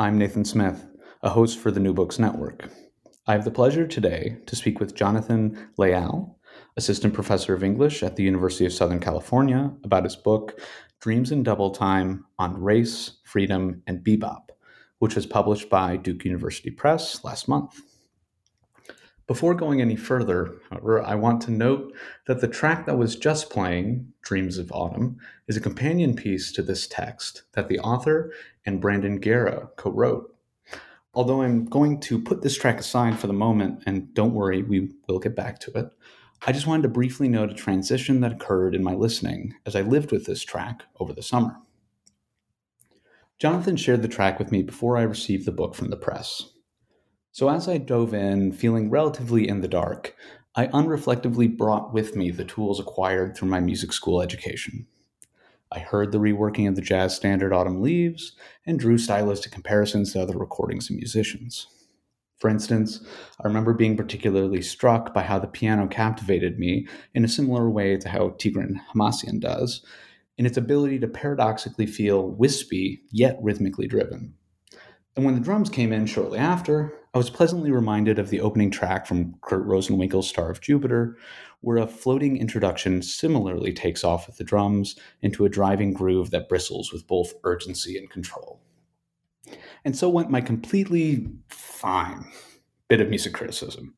I'm Nathan Smith, a host for the New Books Network. I have the pleasure today to speak with Jonathan Leal, assistant professor of English at the University of Southern California, about his book, Dreams in Double Time on Race, Freedom, and Bebop, which was published by Duke University Press last month. Before going any further, however, I want to note that the track that was just playing, Dreams of Autumn, is a companion piece to this text that the author and Brandon Guerra co wrote. Although I'm going to put this track aside for the moment, and don't worry, we will get back to it, I just wanted to briefly note a transition that occurred in my listening as I lived with this track over the summer. Jonathan shared the track with me before I received the book from the press. So, as I dove in, feeling relatively in the dark, I unreflectively brought with me the tools acquired through my music school education. I heard the reworking of the jazz standard Autumn Leaves and drew stylistic comparisons to other recordings and musicians. For instance, I remember being particularly struck by how the piano captivated me in a similar way to how Tigran Hamasyan does, in its ability to paradoxically feel wispy yet rhythmically driven. And when the drums came in shortly after, I was pleasantly reminded of the opening track from Kurt Rosenwinkel's Star of Jupiter, where a floating introduction similarly takes off with the drums into a driving groove that bristles with both urgency and control. And so went my completely fine bit of music criticism.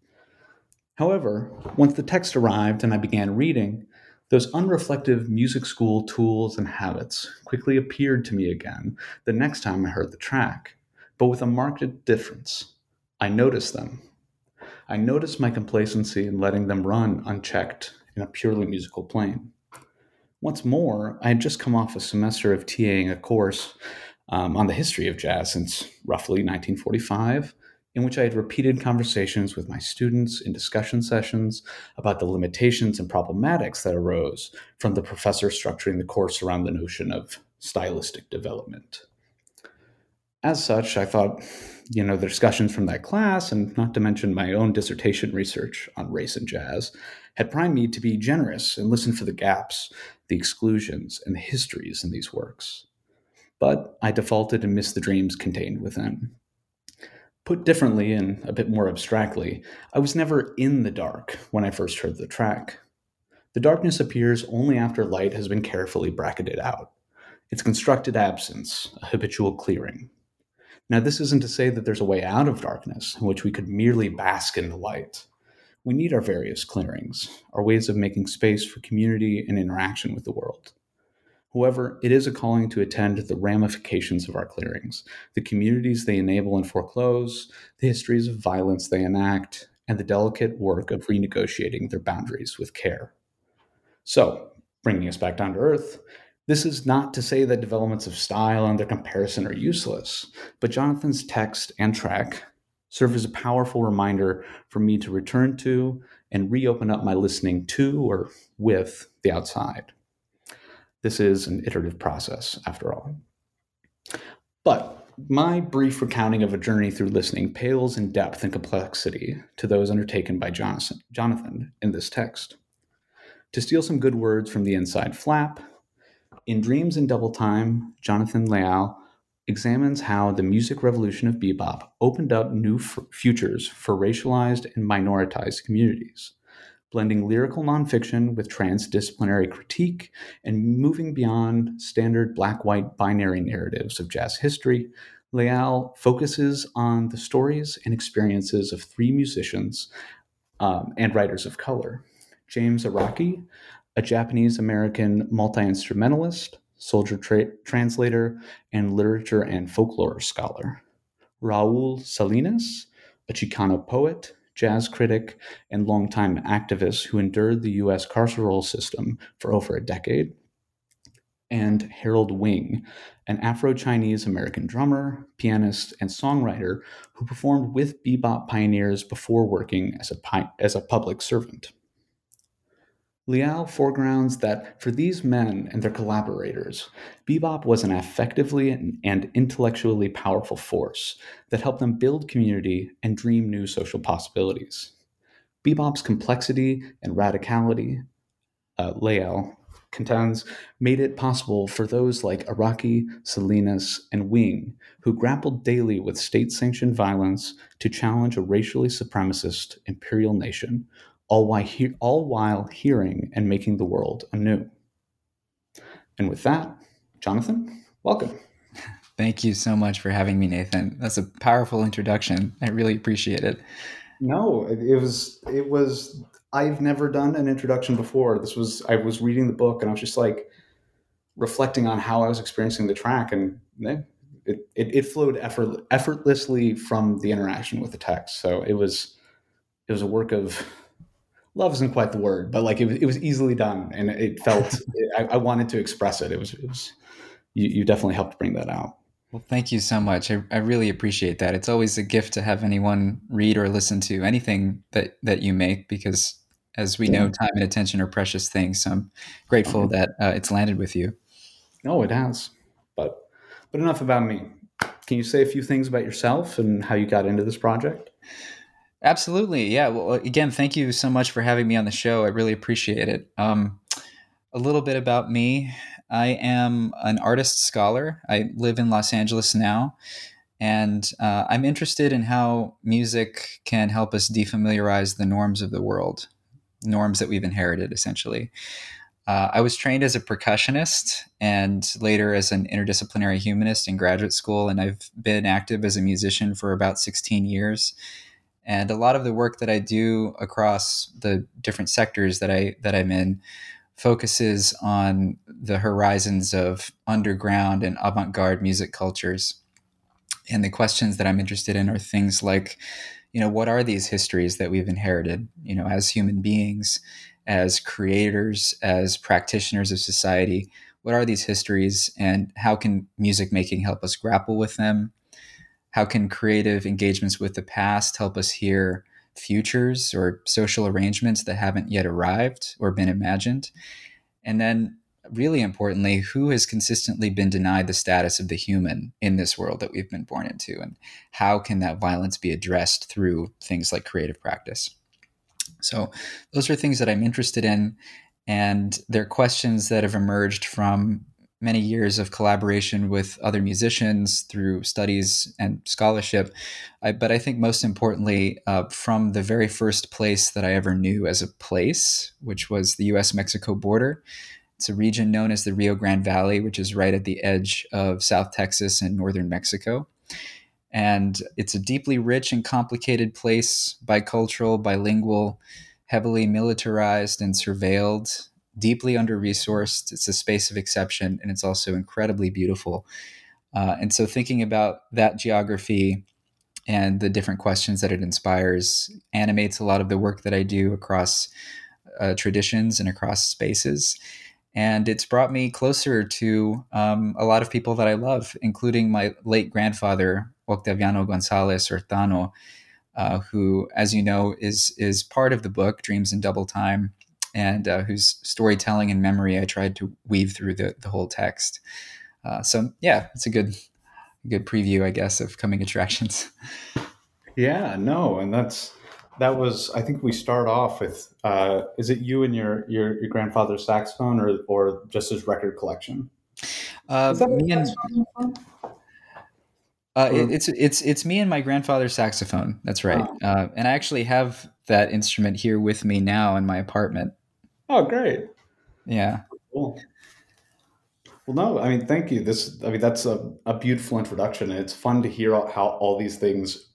However, once the text arrived and I began reading, those unreflective music school tools and habits quickly appeared to me again the next time I heard the track but with a marked difference. I notice them. I notice my complacency in letting them run unchecked in a purely musical plane. Once more, I had just come off a semester of TAing a course um, on the history of jazz since roughly 1945, in which I had repeated conversations with my students in discussion sessions about the limitations and problematics that arose from the professor structuring the course around the notion of stylistic development as such, I thought, you know, the discussions from that class, and not to mention my own dissertation research on race and jazz, had primed me to be generous and listen for the gaps, the exclusions, and the histories in these works. But I defaulted and missed the dreams contained within. Put differently and a bit more abstractly, I was never in the dark when I first heard the track. The darkness appears only after light has been carefully bracketed out. It's constructed absence, a habitual clearing, now, this isn't to say that there's a way out of darkness in which we could merely bask in the light. We need our various clearings, our ways of making space for community and interaction with the world. However, it is a calling to attend to the ramifications of our clearings, the communities they enable and foreclose, the histories of violence they enact, and the delicate work of renegotiating their boundaries with care. So, bringing us back down to earth, this is not to say that developments of style and their comparison are useless, but Jonathan's text and track serve as a powerful reminder for me to return to and reopen up my listening to or with the outside. This is an iterative process, after all. But my brief recounting of a journey through listening pales in depth and complexity to those undertaken by Jonathan in this text. To steal some good words from the inside flap, in Dreams in Double Time, Jonathan Leal examines how the music revolution of bebop opened up new f- futures for racialized and minoritized communities, blending lyrical nonfiction with transdisciplinary critique and moving beyond standard black white binary narratives of jazz history. Leal focuses on the stories and experiences of three musicians um, and writers of color James Araki, a Japanese American multi instrumentalist, soldier tra- translator, and literature and folklore scholar. Raul Salinas, a Chicano poet, jazz critic, and longtime activist who endured the U.S. carceral system for over a decade, and Harold Wing, an Afro Chinese American drummer, pianist, and songwriter who performed with bebop pioneers before working as a, pi- as a public servant. Leal foregrounds that for these men and their collaborators, bebop was an affectively and intellectually powerful force that helped them build community and dream new social possibilities. Bebop's complexity and radicality, uh, Leal contends, made it possible for those like Araki, Salinas, and Wing, who grappled daily with state sanctioned violence to challenge a racially supremacist imperial nation all while, he- all while hearing and making the world anew. And with that, Jonathan, welcome. Thank you so much for having me, Nathan. That's a powerful introduction. I really appreciate it. No, it was it was I've never done an introduction before. This was I was reading the book and I was just like reflecting on how I was experiencing the track and eh, it it, it flowed effort, effortlessly from the interaction with the text. So it was it was a work of love isn't quite the word, but like it was, it was easily done and it felt, I, I, wanted to express it. It was, it was, you, you definitely helped bring that out. Well, thank you so much. I, I really appreciate that. It's always a gift to have anyone read or listen to anything that, that you make because as we yeah. know, time and attention are precious things. So I'm grateful that uh, it's landed with you. No, it has. But, but enough about me. Can you say a few things about yourself and how you got into this project? Absolutely. Yeah. Well, again, thank you so much for having me on the show. I really appreciate it. Um, a little bit about me I am an artist scholar. I live in Los Angeles now, and uh, I'm interested in how music can help us defamiliarize the norms of the world, norms that we've inherited, essentially. Uh, I was trained as a percussionist and later as an interdisciplinary humanist in graduate school, and I've been active as a musician for about 16 years and a lot of the work that I do across the different sectors that I that I'm in focuses on the horizons of underground and avant-garde music cultures. And the questions that I'm interested in are things like, you know, what are these histories that we've inherited, you know, as human beings, as creators, as practitioners of society? What are these histories and how can music making help us grapple with them? How can creative engagements with the past help us hear futures or social arrangements that haven't yet arrived or been imagined? And then, really importantly, who has consistently been denied the status of the human in this world that we've been born into? And how can that violence be addressed through things like creative practice? So, those are things that I'm interested in. And they're questions that have emerged from many years of collaboration with other musicians through studies and scholarship. I, but I think most importantly, uh, from the very first place that I ever knew as a place, which was the US Mexico border. It's a region known as the Rio Grande Valley, which is right at the edge of South Texas and northern Mexico. And it's a deeply rich and complicated place, bicultural, bilingual, heavily militarized and surveilled deeply under resourced. It's a space of exception, and it's also incredibly beautiful. Uh, and so, thinking about that geography and the different questions that it inspires animates a lot of the work that I do across uh, traditions and across spaces. And it's brought me closer to um, a lot of people that I love, including my late grandfather, Octaviano Gonzalez or Tano, uh, who, as you know, is is part of the book Dreams in Double Time, and uh, whose storytelling and memory I tried to weave through the, the whole text. Uh, so yeah, it's a good good preview, I guess, of coming attractions. Yeah, no, and that's that was. I think we start off with. Uh, is it you and your your, your grandfather's saxophone, or or just his record collection? Uh, me and. Uh, it, it's it's it's me and my grandfather's saxophone. That's right, oh. uh, and I actually have that instrument here with me now in my apartment. Oh, great. Yeah. Cool. Well, no, I mean, thank you. This, I mean, that's a, a beautiful introduction. And it's fun to hear how all these things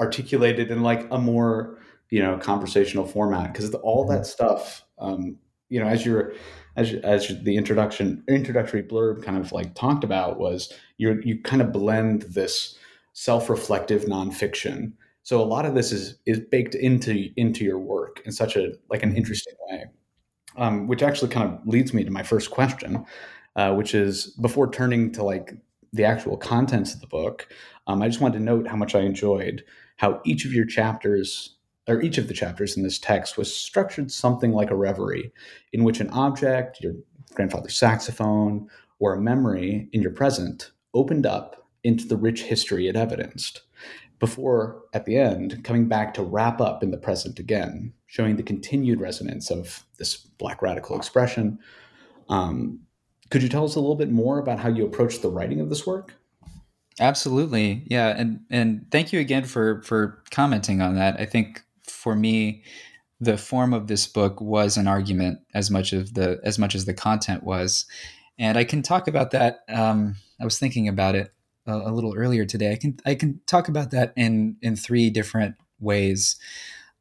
articulated in like a more, you know, conversational format. Cause all that stuff, um, you know, as you're, as, as the introduction, introductory blurb kind of like talked about was you you kind of blend this self-reflective nonfiction So a lot of this is is baked into into your work in such a like an interesting way, um, which actually kind of leads me to my first question, uh, which is before turning to like the actual contents of the book, um, I just wanted to note how much I enjoyed how each of your chapters or each of the chapters in this text was structured something like a reverie in which an object, your grandfather's saxophone, or a memory in your present opened up into the rich history it evidenced before at the end coming back to wrap up in the present again showing the continued resonance of this black radical expression. Um, could you tell us a little bit more about how you approached the writing of this work? Absolutely. Yeah and and thank you again for for commenting on that. I think for me the form of this book was an argument as much of the as much as the content was. And i can talk about that um, i was thinking about it a, a, little earlier today. I can i can talk about that in in three different ways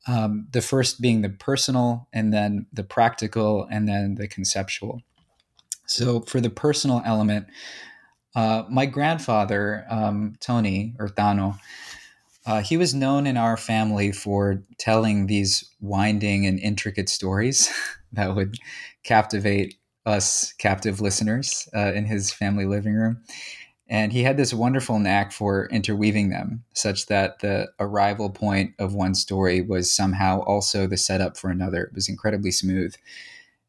um, the first being the personal and then the practical and then the conceptual so for the personal element uh, my grandfather um, tony or tano uh, he was known in our family for telling these winding and intricate stories that would captivate us captive listeners uh, in his family living room. And he had this wonderful knack for interweaving them such that the arrival point of one story was somehow also the setup for another. It was incredibly smooth.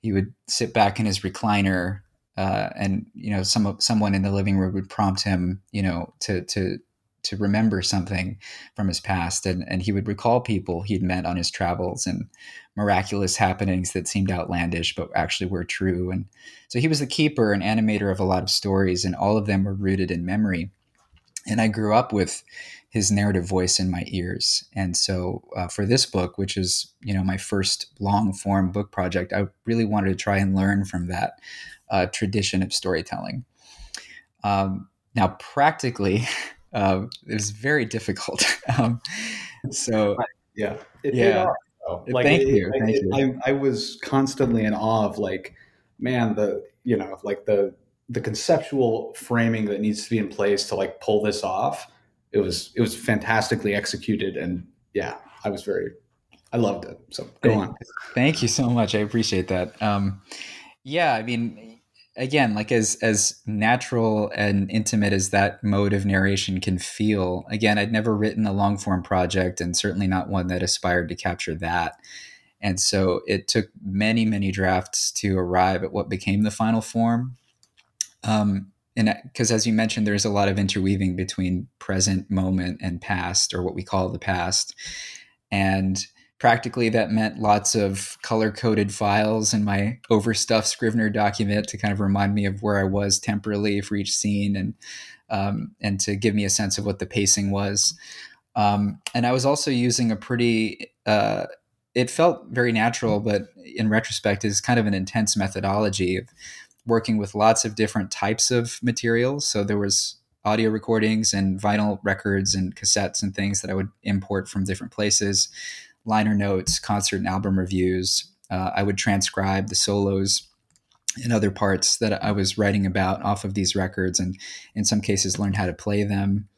He would sit back in his recliner uh, and you know some someone in the living room would prompt him you know to to to remember something from his past and, and he would recall people he'd met on his travels and miraculous happenings that seemed outlandish but actually were true. And so he was the keeper and animator of a lot of stories and all of them were rooted in memory. And i grew up with his narrative voice in my ears. And so uh, for this book which is you know my first long form book project i really wanted to try and learn from that uh, tradition of storytelling. Um, now practically uh, it was very difficult. um, so yeah, it, yeah. It like, thank it, you, thank you. I, I was constantly in awe of like, man, the you know like the the conceptual framing that needs to be in place to like pull this off. It was it was fantastically executed, and yeah, I was very I loved it. So go thank, on. Thank you so much. I appreciate that. Um, yeah, I mean, again like as as natural and intimate as that mode of narration can feel again i'd never written a long form project and certainly not one that aspired to capture that. And so it took many many drafts to arrive at what became the final form. Um, and because as you mentioned there's a lot of interweaving between present moment and past or what we call the past. And practically that meant lots of color coded files in my overstuffed Scrivener document to kind of remind me of where I was temporally for each scene and um, and to give me a sense of what the pacing was. Um, and I was also using a pretty uh, it felt very natural, but in retrospect is kind of an intense methodology of working with lots of different types of materials. So there was audio recordings and vinyl records and cassettes and things that I would import from different places liner notes, concert and album reviews. Uh, I would transcribe the solos and other parts that I was writing about off of these records, and in some cases, learn how to play them.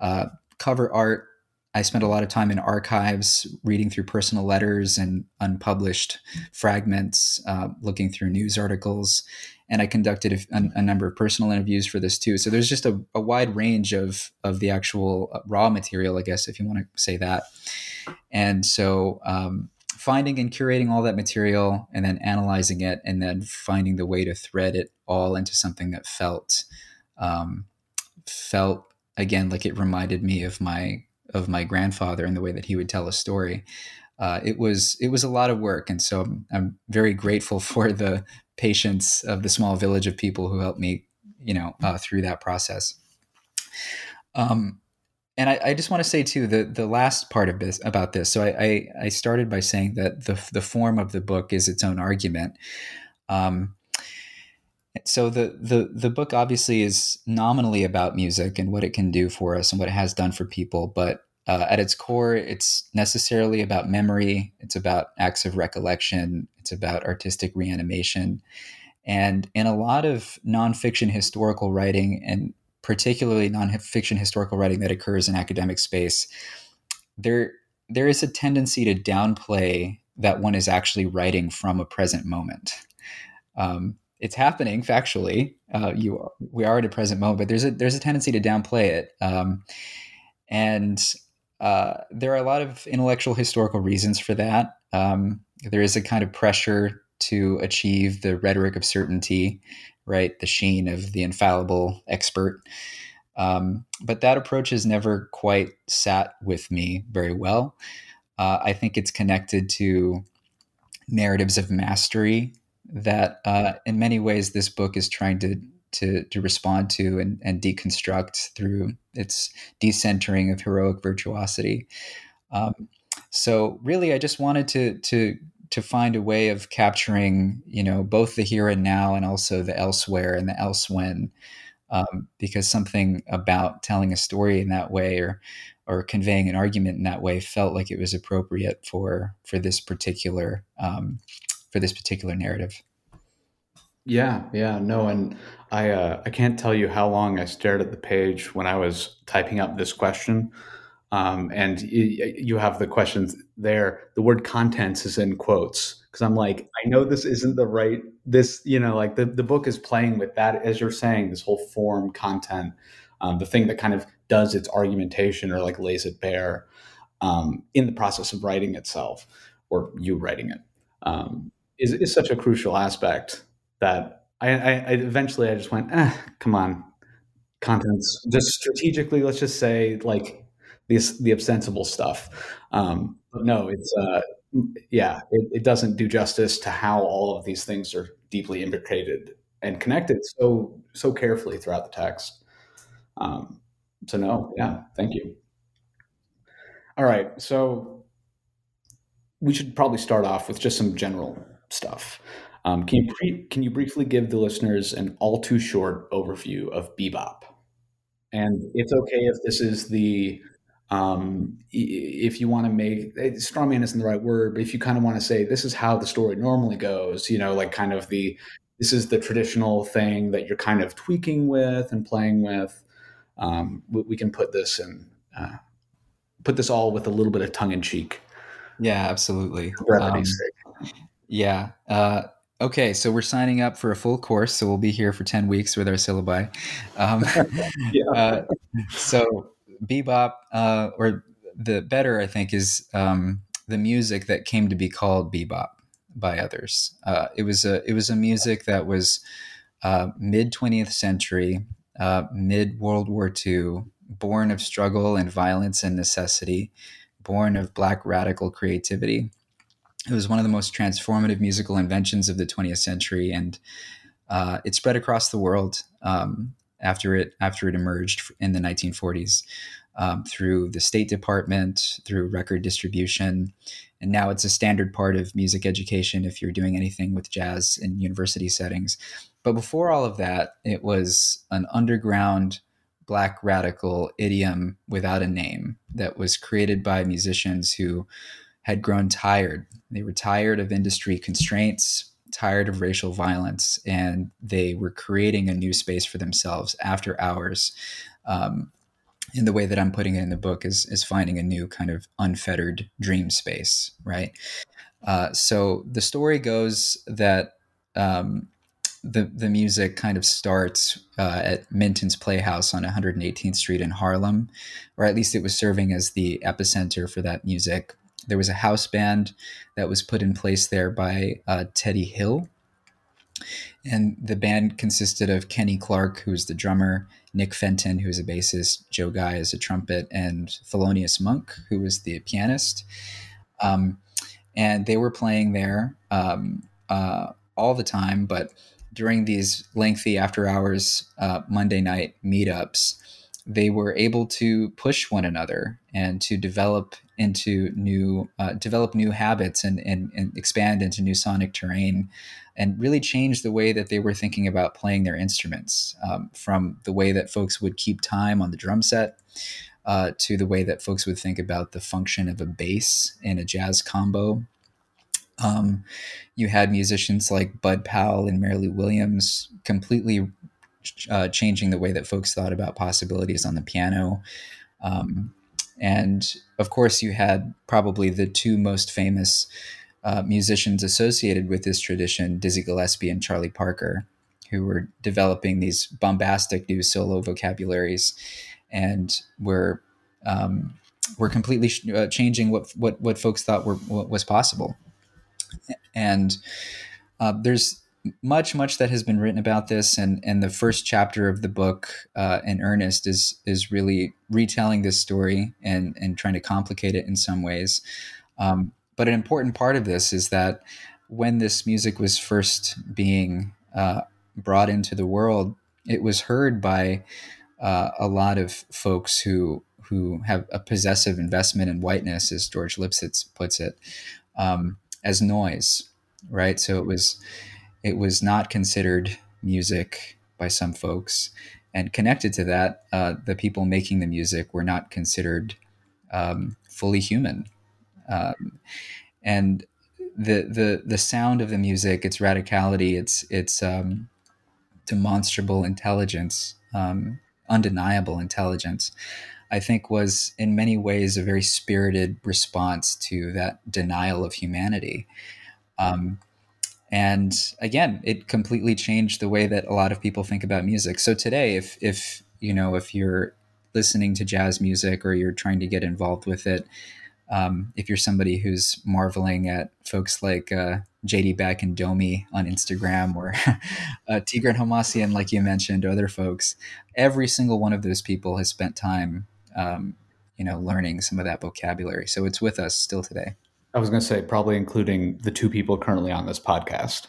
Uh, cover art. I spent a lot of time in archives, reading through personal letters and unpublished fragments, uh, looking through news articles, and I conducted a, a, number of personal interviews for this too. So there's just a, a wide range of of the actual uh, raw material, I guess, if you want to say that. And so um, finding and curating all that material, and then analyzing it, and then finding the way to thread it all into something that felt um, felt again like it reminded me of my of my grandfather and the way that he would tell a story. Uh, it was it was a lot of work, and so I'm, very grateful for the patience of the small village of people who helped me, you know, uh, through that process. Um, and I, I, just want to say too the the last part of this about this. So I, I, I started by saying that the the form of the book is its own argument. Um, so the the the book obviously is nominally about music and what it can do for us and what it has done for people, but uh, at its core, it's necessarily about memory. It's about acts of recollection. It's about artistic reanimation. And in a lot of nonfiction historical writing, and particularly nonfiction historical writing that occurs in academic space, there there is a tendency to downplay that one is actually writing from a present moment. Um, it's happening factually. Uh, you are, we are at a present moment, but there's a there's a tendency to downplay it, um, and uh, there are a lot of intellectual historical reasons for that. Um, there is a kind of pressure to achieve the rhetoric of certainty, right? The sheen of the infallible expert. Um, but that approach has never quite sat with me very well. Uh, I think it's connected to narratives of mastery that, uh, in many ways, this book is trying to to, to respond to and, and deconstruct through its decentering of heroic virtuosity. Um, so, really, I just wanted to to to find a way of capturing, you know, both the here and now and also the elsewhere and the elsewhen um, because something about telling a story in that way or or conveying an argument in that way felt like it was appropriate for for this particular um, for this particular narrative. Yeah, yeah, no, and I uh, I can't tell you how long I stared at the page when I was typing up this question. Um, and you have the questions there. The word contents is in quotes because I'm like, I know this isn't the right, this, you know, like the, the book is playing with that, as you're saying, this whole form content, um, the thing that kind of does its argumentation or like lays it bare um, in the process of writing itself or you writing it um, is is such a crucial aspect that I, I, I eventually I just went, eh, come on, contents, just strategically, let's just say like this, the ostensible stuff. Um, but no, it's, uh, yeah, it, it, doesn't do justice to how all of these things are deeply imbricated and connected so so carefully throughout the text. Um, so no, yeah, thank you. All right, so we should probably start off with just some general stuff. Um, can you pre- can you briefly give the listeners an all too short overview of bebop? And it's okay if this is the um, if you want to make eh, strongman isn't the right word, but if you kind of want to say this is how the story normally goes, you know, like kind of the this is the traditional thing that you're kind of tweaking with and playing with. Um, we, we, can put this in uh, put this all with a little bit of tongue in cheek. Yeah, absolutely. Um, yeah. Uh, okay, so we're signing up for a full course, so we'll be here for ten weeks with our syllabi. Um, yeah. uh, so bebop, uh, or the better, I think, is um, the music that came to be called bebop by others. Uh, it was a it was a music that was uh, mid twentieth century, uh, mid World War II, born of struggle and violence and necessity, born of Black radical creativity. It was one of the most transformative musical inventions of the 20th century, and uh, it spread across the world. Um, after it after it emerged in the 1940s um, through the State Department, through record distribution, and now it's a standard part of music education if you're doing anything with jazz in university settings. But before all of that, it was an underground black radical idiom without a name that was created by musicians who had grown tired. They were tired of industry constraints, tired of racial violence and they were creating a new space for themselves after hours. Um, in the way that I'm putting it in the book is is finding a new kind of unfettered dream space, right? Uh, so the story goes that um, the the music kind of starts uh, at Minton's Playhouse on 118th Street in Harlem, or at least it was serving as the epicenter for that music. There was a house band that was put in place there by uh, Teddy Hill. And the band consisted of Kenny Clarke, who's the drummer, Nick Fenton, who's a bassist, Joe Guy is a trumpet, and Thelonious Monk, who was the pianist. Um, and they were playing there um, uh, all the time, but during these lengthy after hours uh, Monday night meetups, they were able to push one another and to develop into new uh, develop new habits and, and, and expand into new sonic terrain and really change the way that they were thinking about playing their instruments um, from the way that folks would keep time on the drum set uh, to the way that folks would think about the function of a bass in a jazz combo. Um, you had musicians like Bud Powell and Mary Lou Williams completely uh, changing the way that folks thought about possibilities on the piano. Um, and of course, you had probably the two most famous uh, musicians associated with this tradition, Dizzy Gillespie and Charlie Parker, who were developing these bombastic new solo vocabularies and were um, were completely sh- uh, changing what, what what folks thought were what was possible. And uh, there's much much that has been written about this and and the first chapter of the book uh, in earnest is is really retelling this story and and trying to complicate it in some ways. Um, but an important part of this is that when this music was first being uh, brought into the world it was heard by uh, a lot of folks who who have a possessive investment in whiteness as george lipsitz puts it um, as noise right? So it was it was not considered music by some folks. And connected to that, uh, the people making the music were not considered um, fully human. Um, and the, the the sound of the music, its radicality, its its um, demonstrable intelligence, um, undeniable intelligence, I think was in many ways a very spirited response to that denial of humanity. Um, and again it completely changed the way that a lot of people think about music so today if if you know if you're listening to jazz music or you're trying to get involved with it um, if you're somebody who's marveling at folks like uh, JD Beck and Domi on Instagram or uh, Tigran Hamasyan, like you mentioned, other folks, every single one of those people has spent time, um, you know, learning some of that vocabulary. So it's with us still today. I was going to say probably including the two people currently on this podcast.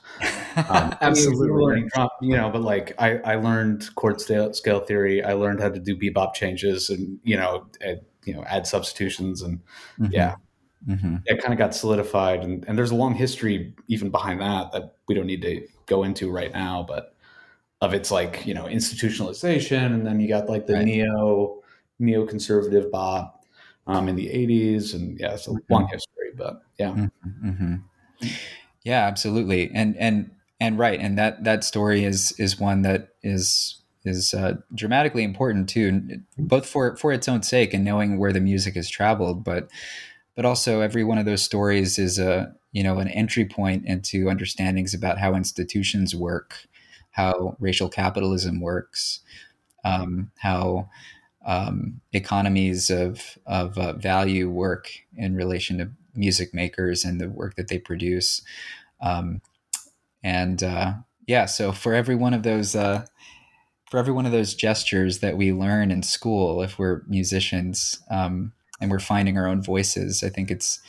Um, Absolutely, you know, but like I, I learned chord scale, scale theory. I learned how to do bebop changes, and you know, add, you know, add substitutions, and mm-hmm. yeah, mm-hmm. it kind of got solidified. And, and there's a long history even behind that that we don't need to go into right now, but of its like you know institutionalization, and then you got like the right. neo neo conservative bop um, in the 80s and yeah it's a mm-hmm. long history but yeah mm-hmm, mm-hmm. yeah absolutely and and and right and that that story is is one that is is uh, dramatically important too both for for its own sake and knowing where the music has traveled but but also every one of those stories is a you know an entry point into understandings about how institutions work how racial capitalism works um, how um, economies of of uh, value work in relation to music makers and the work that they produce. Um, and uh, yeah, so for every one of those uh, for every one of those gestures that we learn in school, if we're musicians um, and we're finding our own voices, I think it's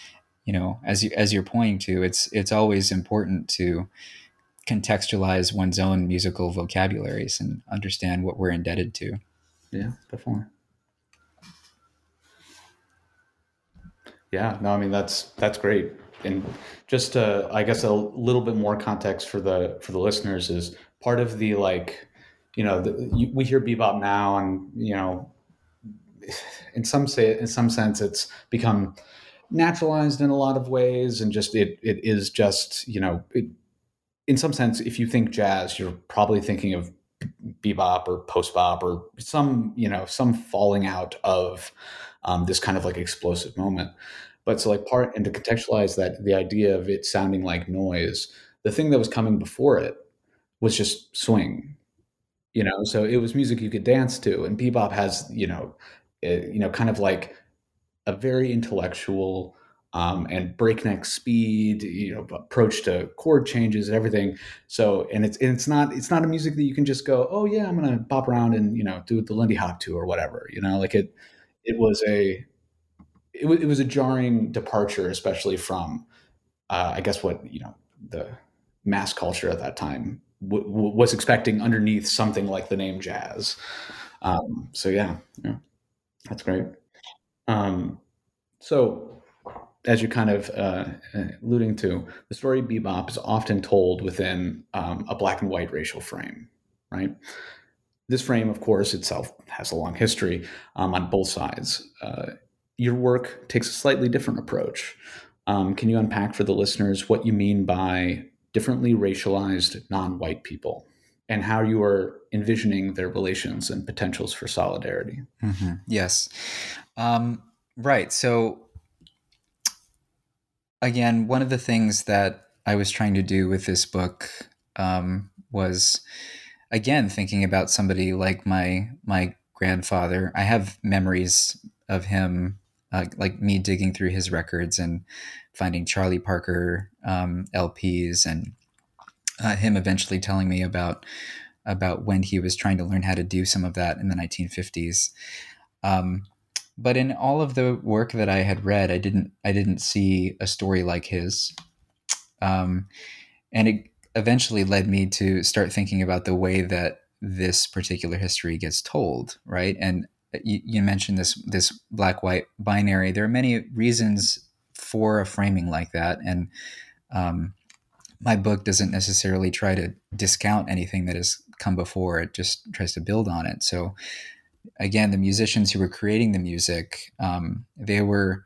you know as you as you're pointing to, it's it's always important to contextualize one's own musical vocabularies and understand what we're indebted to. Yeah, definitely. Yeah, no, I mean that's that's great. And just uh, I guess a little bit more context for the for the listeners is part of the like, you know, the, you, we hear bebop now, and you know, in some say in some sense it's become naturalized in a lot of ways, and just it it is just you know, it, in some sense, if you think jazz, you're probably thinking of bebop or post bop or some you know some falling out of um, this kind of like explosive moment but so like part and to contextualize that the idea of it sounding like noise the thing that was coming before it was just swing you know so it was music you could dance to and bebop has you know it, you know kind of like a very intellectual um, and breakneck speed, you know, approach to chord changes and everything. So, and it's and it's not it's not a music that you can just go, oh yeah, I'm gonna pop around and you know do the Lindy Hop to or whatever. You know, like it it was a it, was, it was a jarring departure, especially from uh, I guess what you know the mass culture at that time w- w- was expecting underneath something like the name jazz. Um, so yeah, yeah, that's great. Um, so as you're kind of uh, alluding to, the story bebop is often told within um, a black and white racial frame, right? This frame, of course, itself has a long history um, on both sides. Uh, your work takes a slightly different approach. Um, can you unpack for the listeners what you mean by differently racialized non white people and how you are envisioning their relations and potentials for solidarity? Mm-hmm. Yes. Um, Right. So, again, one of the things that I was trying to do with this book um, was, again, thinking about somebody like my my grandfather. I have memories of him, uh, like me digging through his records and finding Charlie Parker um, LPs, and uh, him eventually telling me about about when he was trying to learn how to do some of that in the 1950s. Um, but in all of the work that I had read, I didn't I didn't see a story like his, um, and it eventually led me to start thinking about the way that this particular history gets told, right? And you, you mentioned this this black white binary. There are many reasons for a framing like that, and um, my book doesn't necessarily try to discount anything that has come before. It just tries to build on it. So again, the musicians who were creating the music, um, they were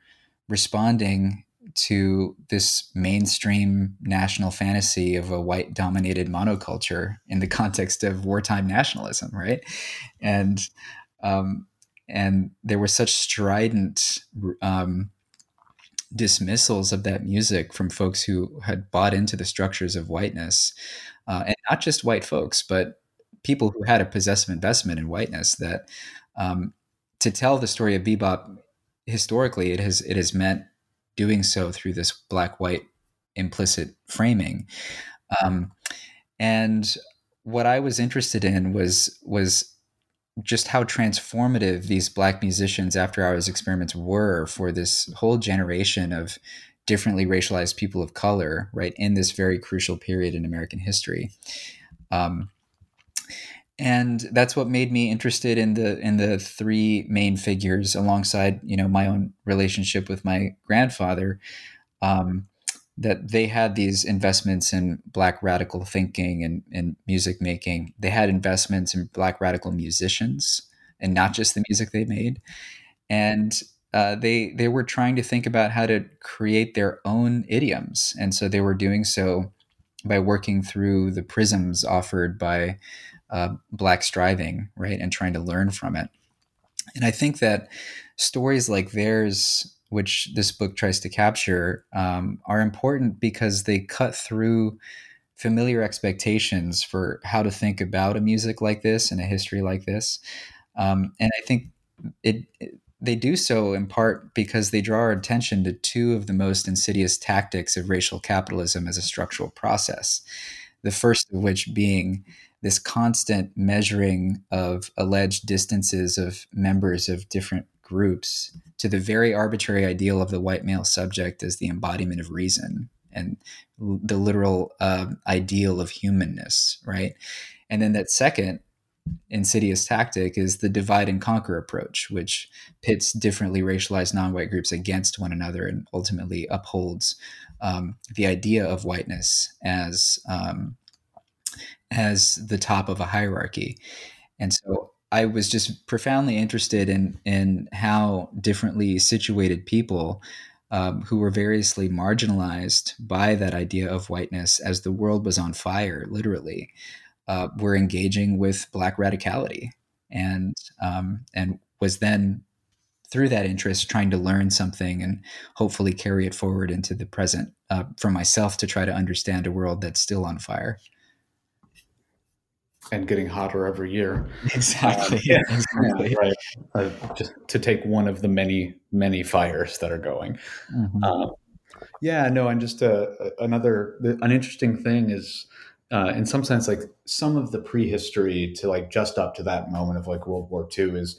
responding to this mainstream national fantasy of a white dominated monoculture in the context of wartime nationalism, right? And um, and there were such strident um, dismissals of that music from folks who had bought into the structures of whiteness, uh, and not just white folks, but people who had a possessive investment in whiteness. That um, to tell the story of bebop historically, it has it has meant doing so through this black white implicit framing. Um, and what I was interested in was was just how transformative these black musicians after hours experiments were for this whole generation of differently racialized people of color right in this very crucial period in american history um, and that's what made me interested in the in the three main figures alongside you know my own relationship with my grandfather um, that they had these investments in black radical thinking and, and music making. They had investments in black radical musicians and not just the music they made. And uh, they they were trying to think about how to create their own idioms, and so they were doing so by working through the prisms offered by uh, black striving, right, and trying to learn from it. And I think that stories like theirs which this book tries to capture, um, are important because they cut through familiar expectations for how to think about a music like this and a history like this. Um, and I think it, it, they do so in part because they draw our attention to two of the most insidious tactics of racial capitalism as a structural process. The first of which being this constant measuring of alleged distances of members of different groups to the very arbitrary ideal of the white male subject as the embodiment of reason and the literal uh, ideal of humanness, right? And then that second insidious tactic is the divide and conquer approach, which pits differently racialized non white groups against one another and ultimately upholds um, the idea of whiteness as, um, as the top of a hierarchy. And so I was just profoundly interested in in how differently situated people um, who were variously marginalized by that idea of whiteness as the world was on fire, literally, uh, were engaging with black radicality, and um, and was then through that interest trying to learn something and hopefully carry it forward into the present uh, for myself to try to understand a world that's still on fire and getting hotter every year. Exactly. Um, yeah, exactly. right. Uh, just to take one of the many, many fires that are going. Mm-hmm. Uh, yeah, no, and just uh, another, an interesting thing is, uh, in some sense, like some of the prehistory to like just up to that moment of like World War II is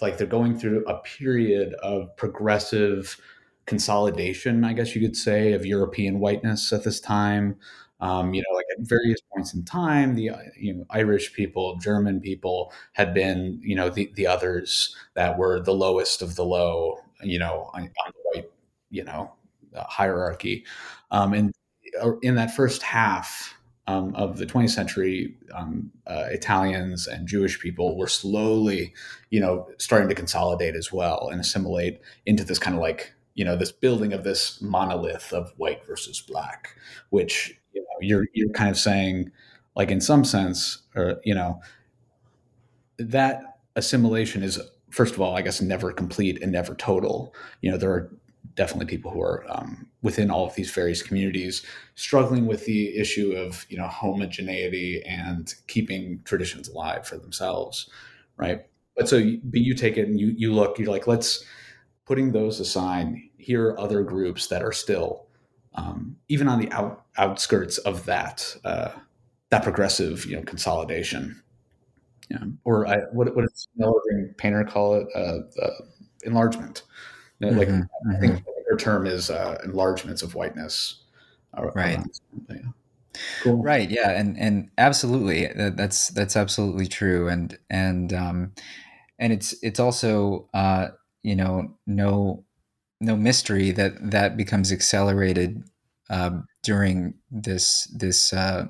like they're going through a period of progressive consolidation, I guess you could say, of European whiteness at this time. Um, you know, like at various points in time, the uh, you know Irish people, German people had been you know the the others that were the lowest of the low, you know, on, the white you know uh, hierarchy, um, and uh, in that first half. Um, of the 20th century, um, uh, Italians and Jewish people were slowly, you know, starting to consolidate as well and assimilate into this kind of like you know this building of this monolith of white versus black which you're you're kind of saying, like in some sense, or you know, that assimilation is first of all, I guess never complete and never total. You know, there are definitely people who are um, within all of these various communities struggling with the issue of you know homogeneity and keeping traditions alive for themselves, right? But so, but you take it and you you look, you're like, let's putting those aside. Here are other groups that are still um, even on the out, outskirts of that uh, that progressive you know consolidation. Yeah, or I, what what does Painter call it? Uh, enlargement. Like mm-hmm. I think mm-hmm. their term is uh, enlargements of whiteness. Uh, right. Yeah. Cool. Right. Yeah. And and absolutely, that's that's absolutely true. And and um, and it's it's also uh, you know no no mystery that that becomes accelerated uh, during this this uh,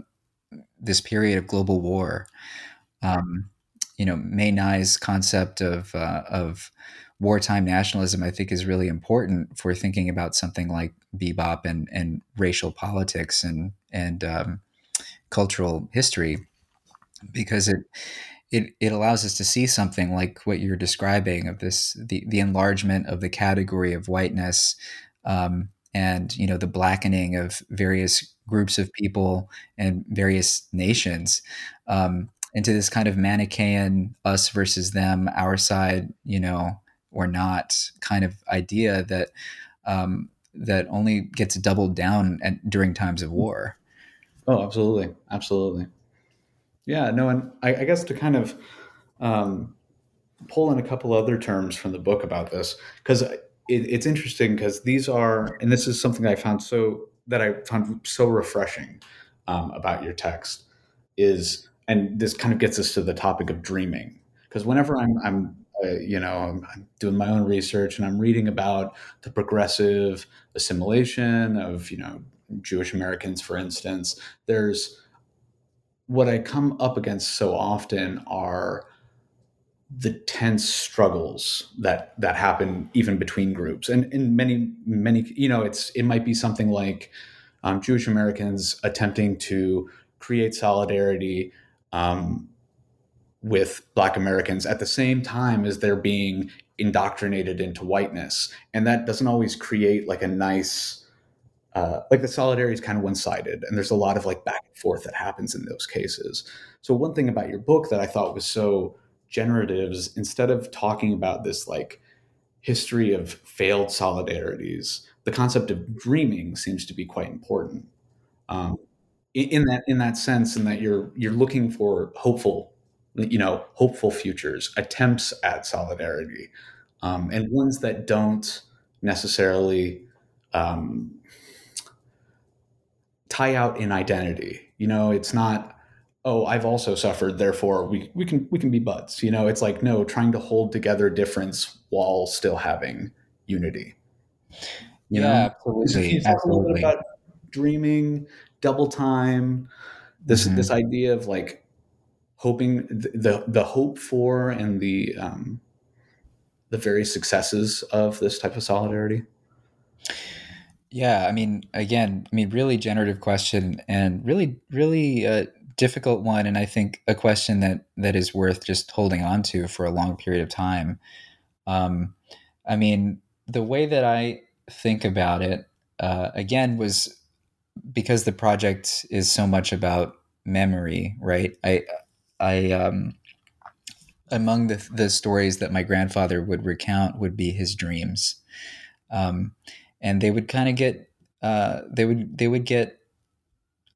this period of global war. Um, you know, Mae Ngai's concept of uh, of wartime nationalism, I think, is really important for thinking about something like bebop and and racial politics and and um, cultural history, because it it it allows us to see something like what you're describing of this the the enlargement of the category of whiteness. Um, and you know the blackening of various groups of people and various nations um, into this kind of Manichaean us versus them, our side, you know, or not kind of idea that um, that only gets doubled down at, during times of war. Oh, absolutely, absolutely. Yeah, no, and I, I guess to kind of um, pull in a couple other terms from the book about this because it, it's interesting because these are, and this is something I found so that I found so refreshing um, about your text is, and this kind of gets us to the topic of dreaming because whenever I'm, I'm uh, you know, I'm, I'm, doing my own research and I'm reading about the progressive assimilation of, you know, Jewish Americans, for instance. There's what I come up against so often are the tense struggles that that happen even between groups. And in many many you know it's it might be something like um, jewish americans attempting to create solidarity um, with black americans at the same time as they're being indoctrinated into whiteness. And that doesn't always create like a nice uh, like the solidarity is kind of one-sided and there's a lot of like back and forth that happens in those cases. So one thing about your book that i thought was so generative is instead of talking about this like history of failed solidarities the concept of dreaming seems to be quite important. Um, in, that in that sense in that you're you're looking for hopeful you know, hopeful futures, attempts at solidarity, um, and ones that don't necessarily um, tie out in identity. You know, it's not, oh, I've also suffered, therefore we we can we can be buds. You know, it's like no, trying to hold together difference while still having unity. You yeah, know? absolutely. So absolutely. a little bit about dreaming, double time, this mm-hmm. this idea of like hoping the the hope for and the um, the very successes of this type of solidarity? Yeah, I mean, again, I mean, really generative question and really, really uh, difficult one, and I think a question that that is worth just holding on to for a long period of time. Um, I mean, the way that I think about it, uh, again, was because the project is so much about memory, right? I I um, among the the stories that my grandfather would recount would be his dreams, um, and they would kind of get uh, they would they would get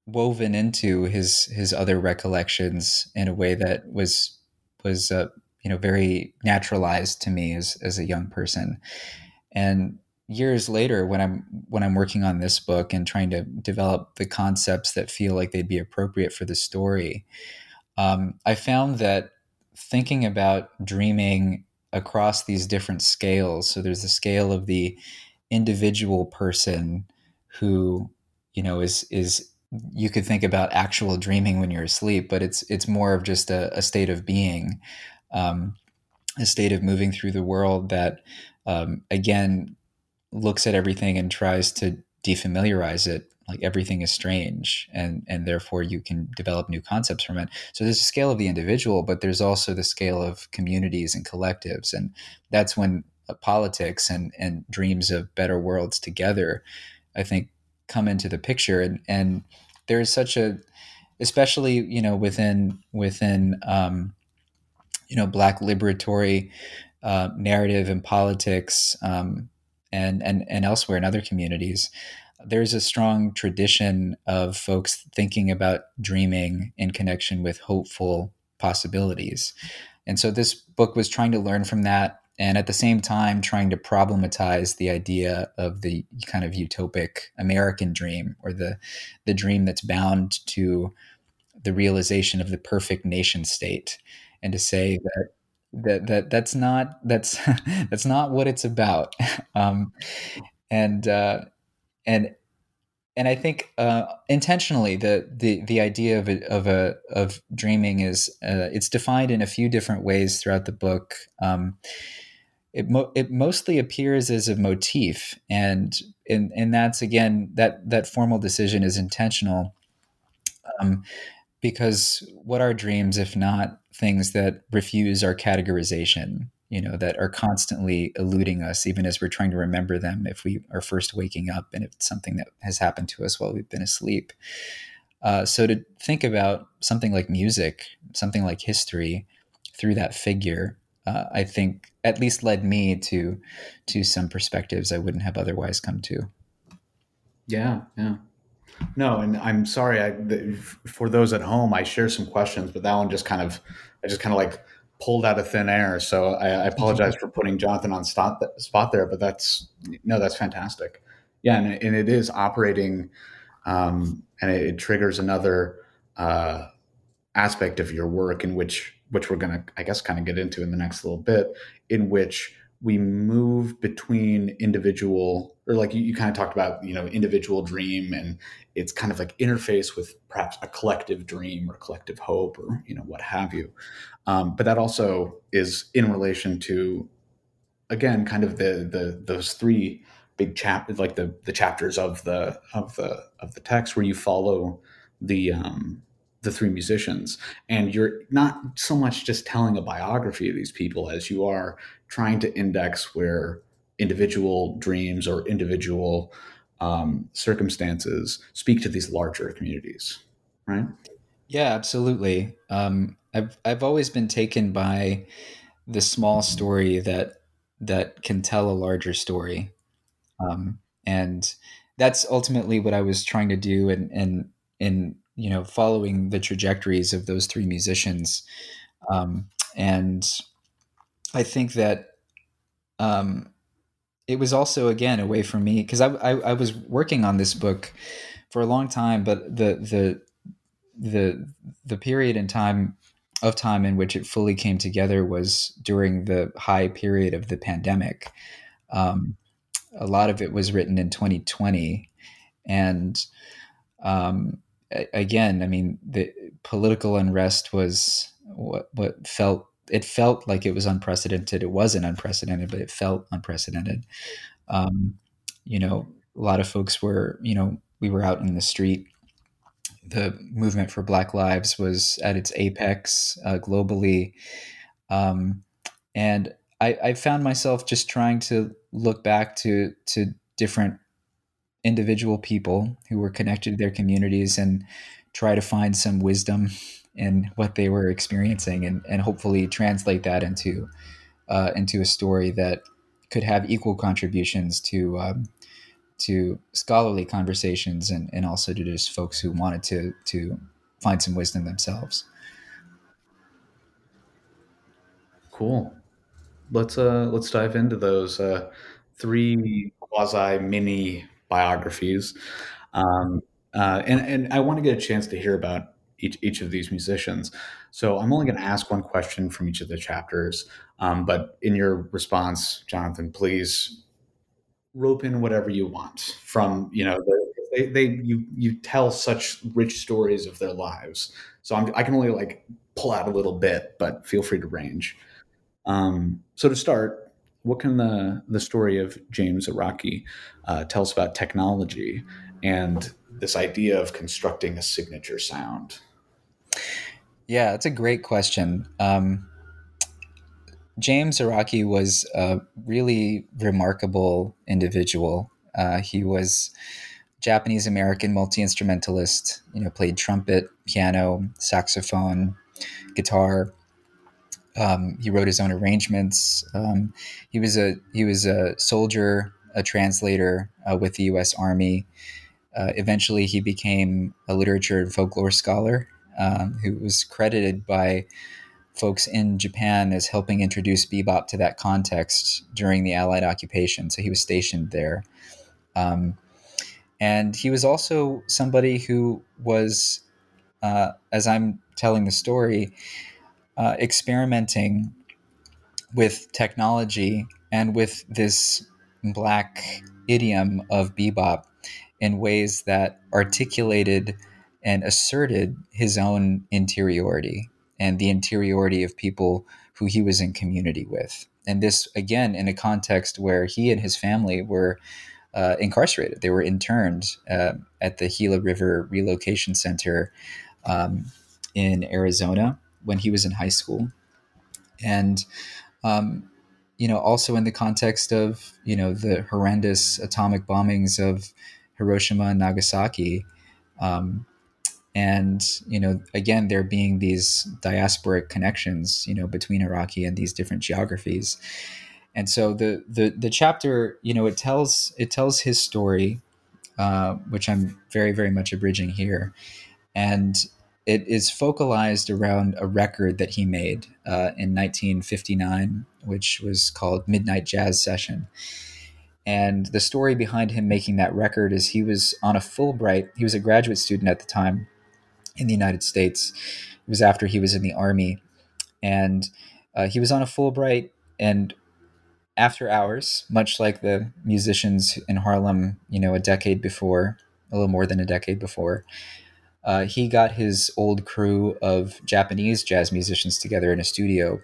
woven into his his other recollections in a way that was was uh, you know very naturalized to me as as a young person, and years later when i'm when i'm working on this book and trying to develop the concepts that feel like they'd be appropriate for the story um, I found that thinking about dreaming across these different scales, so there's the scale of the individual person who, you know, is is you could think about actual dreaming when you're asleep, but it's it's more of just a, a state of being, um, a state of moving through the world that, um, again, looks at everything and tries to defamiliarize it like everything is strange and and therefore you can develop new concepts from it. So there's a scale of the individual but there's also the scale of communities and collectives and that's when politics and and dreams of better worlds together i think come into the picture and and there's such a especially you know within within um, you know black liberatory uh, narrative and politics um, and and and elsewhere in other communities there's a strong tradition of folks thinking about dreaming in connection with hopeful possibilities. And so this book was trying to learn from that and at the same time trying to problematize the idea of the kind of utopic American dream or the the dream that's bound to the realization of the perfect nation state and to say that that, that that's not that's that's not what it's about um, and uh, and and I think uh, intentionally the the the idea of a, of a of dreaming is uh, it's defined in a few different ways throughout the book. Um, it mo- it mostly appears as a motif, and and and that's again that that formal decision is intentional, um, because what are dreams if not things that refuse our categorization? you know that are constantly eluding us even as we're trying to remember them if we are first waking up and if it's something that has happened to us while we've been asleep uh, so to think about something like music something like history through that figure uh, i think at least led me to to some perspectives i wouldn't have otherwise come to yeah yeah no and i'm sorry i the, for those at home i share some questions but that one just kind of i just kind of like pulled out of thin air. So I, I apologize for putting Jonathan on spot, spot there, but that's no, that's fantastic. Yeah, and, and it is operating, um, and it, it, triggers another uh, aspect of your work in which which we're going to, I guess, kind of get into in the next little bit, in which we move between individual or like you, you kind of talked about you know individual dream and it's kind of like interface with perhaps a collective dream or collective hope or you know what have you. Um, but that also is in relation to again kind of the the those three big chap like the the chapters of the of the of the text where you follow the um the three musicians. And you're not so much just telling a biography of these people as you are trying to index where individual dreams or individual um, circumstances speak to these larger communities right? Yeah absolutely. Um, I've, I've always been taken by the small story that that can tell a larger story. Um, and that's ultimately what i was trying to do and and in you know following the trajectories of those three musicians. Um, and i think that um, it was also again a way for me because I, I, I was working on this book for a long time but the the the the period in time of time in which it fully came together was during the high period of the pandemic. Um, a lot of it was written in 2020 and um, again, I mean, the political unrest was what, what felt it felt like it was unprecedented. It wasn't unprecedented, but it felt unprecedented. Um, you know, a lot of folks were, you know, we were out in the street. The movement for Black Lives was at its apex uh, globally, um, and I, I found myself just trying to look back to to different individual people who were connected to their communities and try to find some wisdom in what they were experiencing and, and hopefully translate that into uh, into a story that could have equal contributions to um, to scholarly conversations and, and also to just folks who wanted to to find some wisdom themselves. Cool. Let's uh let's dive into those uh, three quasi mini biographies. Um, uh, and, and I want to get a chance to hear about each, each of these musicians. So I'm only going to ask one question from each of the chapters. Um, but in your response, Jonathan, please rope in whatever you want from, you know, the, they, they, you, you tell such rich stories of their lives. So I'm, I can only like pull out a little bit, but feel free to range. Um, so to start, what can the the story of James Araki uh, tell us about technology and this idea of constructing a signature sound? Yeah, that's a great question. Um, James Araki was a really remarkable individual. Uh, he was Japanese American multi instrumentalist. You know, played trumpet, piano, saxophone, guitar. Um, he wrote his own arrangements. Um, he was a he was a soldier, a translator uh, with the U.S. Army. Uh, eventually, he became a literature and folklore scholar um, who was credited by folks in Japan as helping introduce bebop to that context during the Allied occupation. So he was stationed there. Um, and he was also somebody who was, uh, as I'm telling the story, uh, experimenting with technology and with this black idiom of bebop in ways that articulated and asserted his own interiority and the interiority of people who he was in community with. And this, again, in a context where he and his family were uh, incarcerated. They were interned uh, at the Gila River Relocation Center um, in Arizona when he was in high school. And, um, you know, also in the context of, you know, the horrendous atomic bombings of Hiroshima and Nagasaki. Um, and you know again there being these diasporic connections you know between Araki and these different geographies and so the the the chapter you know it tells it tells his story uh, which i'm very very much abridging here and it is focalized around a record that he made uh, in 1959 which was called midnight jazz session and the story behind him making that record is he was on a fulbright he was a graduate student at the time in the United States. It was after he was in the army, and uh, he was on a Fulbright. And after hours, much like the musicians in Harlem, you know, a decade before, a little more than a decade before, uh, he got his old crew of Japanese jazz musicians together in a studio,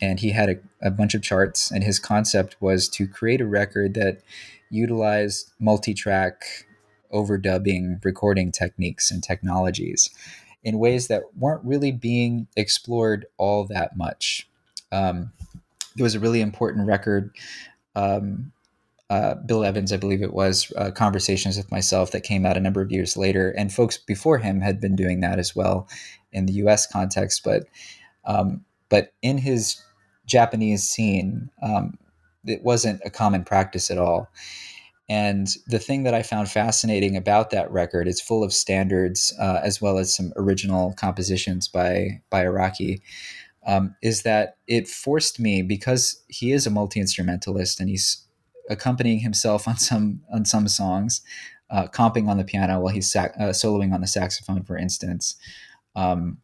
and he had a, a bunch of charts. And his concept was to create a record that utilized multi-track overdubbing recording techniques and technologies in ways that weren't really being explored all that much. Um, was a really important record. Um, uh, Bill Evans, I believe it was, uh, Conversations with Myself, that came out a number of years later. And folks before him had been doing that as well in the US context. But, um, but in his Japanese scene, um, it wasn't a common practice at all. And the thing that I found fascinating about that record, it's full of standards uh, as well as some original compositions by by Araki, um, is that it forced me because he is a multi instrumentalist and he's accompanying himself on some on some songs, uh, comping on the piano while he's sac- uh, soloing on the saxophone, for instance. Um,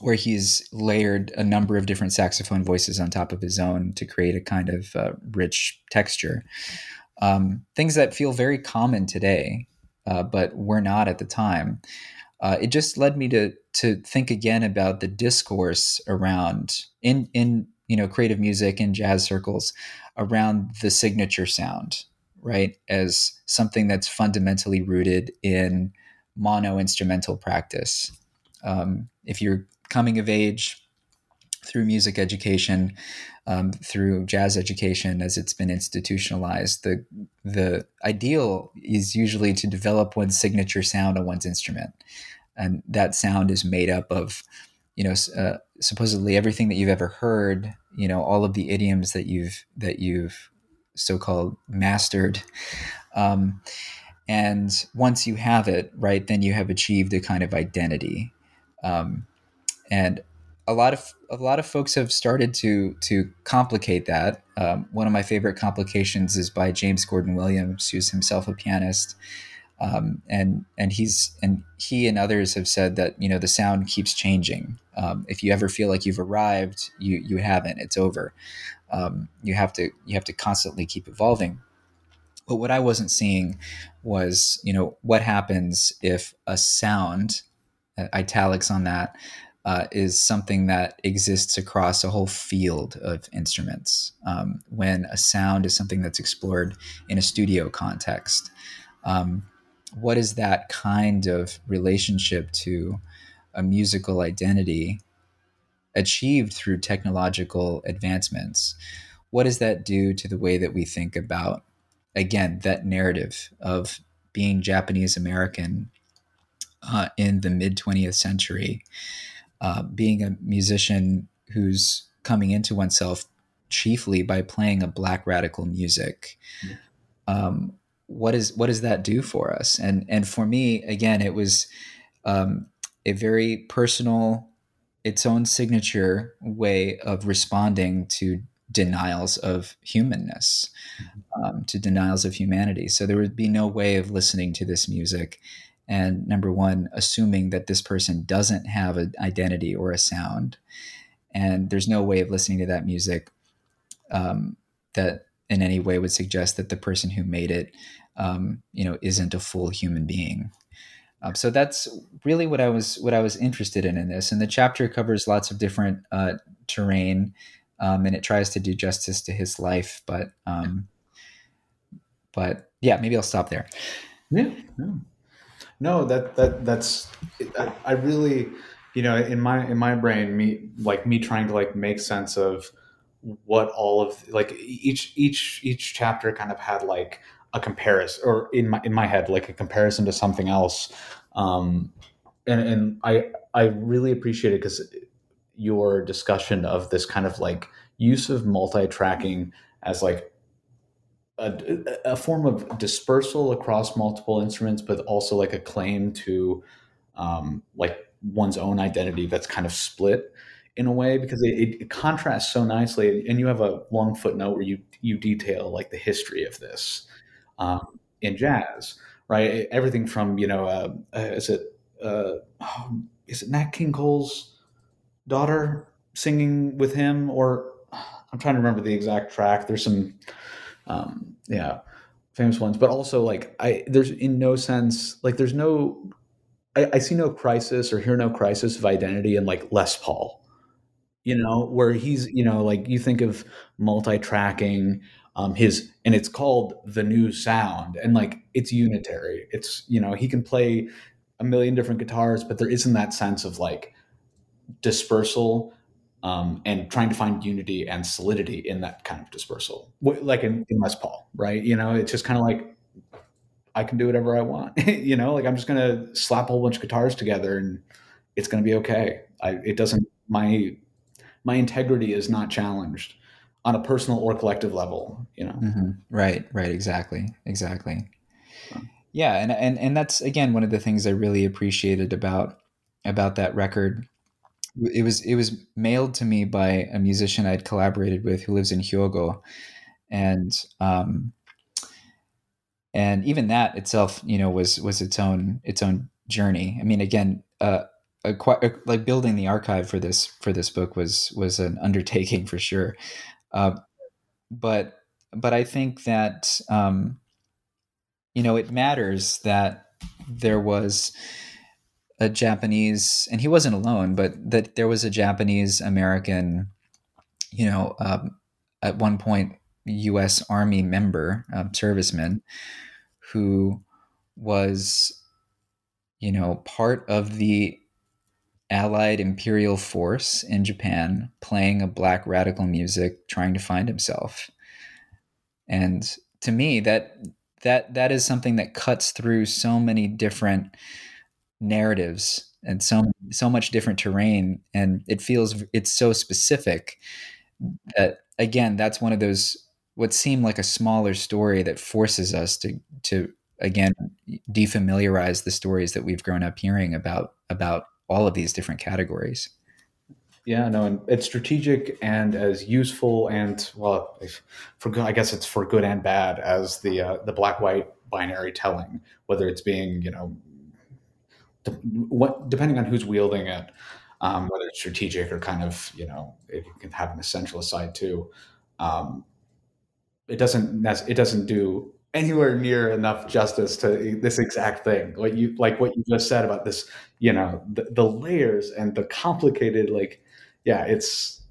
where he's layered a number of different saxophone voices on top of his own to create a kind of uh, rich texture um, things that feel very common today, uh, but were not at the time. Uh, it just led me to to think again about the discourse around in in you know creative music and jazz circles around the signature sound, right? As something that's fundamentally rooted in mono instrumental practice. Um, if you're coming of age through music education, um, through jazz education as it's been institutionalized. The the ideal is usually to develop one's signature sound on one's instrument, and that sound is made up of, you know, uh, supposedly everything that you've ever heard. You know, all of the idioms that you've that you've so-called mastered. Um, and once you have it, right, then you have achieved a kind of identity. Um, and a lot of a lot of folks have started to to complicate that. Um, one of my favorite complications is by James Gordon Williams, who's himself a pianist, um, and and he's and he and others have said that you know the sound keeps changing. Um, if you ever feel like you've arrived, you you haven't. It's over. Um, you have to you have to constantly keep evolving. But what I wasn't seeing was you know what happens if a sound uh, italics on that uh, is something that exists across a whole field of instruments. Um, when a sound is something that's explored in a studio context, um, what is that kind of relationship to a musical identity achieved through technological advancements? What does that do to the way that we think about, again, that narrative of being Japanese American uh, in the mid 20th century, uh, being a musician who's coming into oneself chiefly by playing a black radical music? Um, what is what does that do for us? And and for me, again, it was um, a very personal, its own signature way of responding to denials of humanness, mm-hmm. um, to denials of humanity. So there would be no way of listening to this music and number one, assuming that this person doesn't have an identity or a sound, and there's no way of listening to that music um, that in any way would suggest that the person who made it um, you know isn't a full human being. Um, so that's really what I was what I was interested in in this, and the chapter covers lots of different uh, terrain, um, and it tries to do justice to his life. But um, but yeah, maybe I'll stop there. Yeah, no, no that that that's I, I really you know in my in my brain me like me trying to like make sense of what all of like each each each chapter kind of had like a comparison or in my in my head like a comparison to something else. Um and and i i really appreciate it because your discussion of this kind of like use of multi-tracking as like a, a form of dispersal across multiple instruments but also like a claim to um like one's own identity that's kind of split in a way because it, it, contrasts so nicely and you have a long footnote where you you detail like the history of this um, in jazz, right? Everything from you know, uh, uh, is it uh, oh, is it Nat King Cole's daughter singing with him, or I'm trying to remember the exact track. There's some, um, yeah, famous ones, but also like I there's in no sense like there's no I, I see no crisis or hear no crisis of identity in like Les Paul you know, where he's, you know, like you think of multi-tracking, um, his, and it's called the new sound, and like it's unitary. It's, you know, he can play a million different guitars, but there isn't that sense of like dispersal um, and trying to find unity and solidity in that kind of dispersal, like in, in Les Paul, right? You know, it's just kind of like I can do whatever I want. you know, like I'm just gonna slap a whole bunch of guitars together and it's gonna be okay. I, it doesn't my my integrity is not challenged on a personal or collective level you know? Mm-hmm. right right. Exactly. Exactly. Yeah. And, and and that's again one of the things i really appreciated about about that record. It was it was mailed to me by a musician i'd collaborated with who lives in hyogo. And um and even that itself you know was was its own its own journey. I mean again uh like building the archive for this for this book was was an undertaking for sure. Uh, but but I think that um, you know it matters that there was a Japanese, and he wasn't alone, but that there was a Japanese American, you know, um, at one point U.S. Army member, um, serviceman, who was, you know, part of the allied imperial force in Japan playing a black radical music trying to find himself. And to me that that that is something that cuts through so many different narratives and so so much different terrain and it feels it's so specific that again that's one of those what seemed like a smaller story that forces us to to again defamiliarize the stories that we've grown up hearing about about all of these different categories. Yeah, no, and it's strategic and as useful and well, for I guess it's for good and bad as the uh, the black white binary telling, whether it's being you know, de- what depending on who's wielding it, um, whether it's strategic or kind of you know it can have an essentialist side too. Um, it doesn't it doesn't do anywhere near enough justice to this exact thing what you like what you just said about this you know the, the layers and the complicated like yeah it's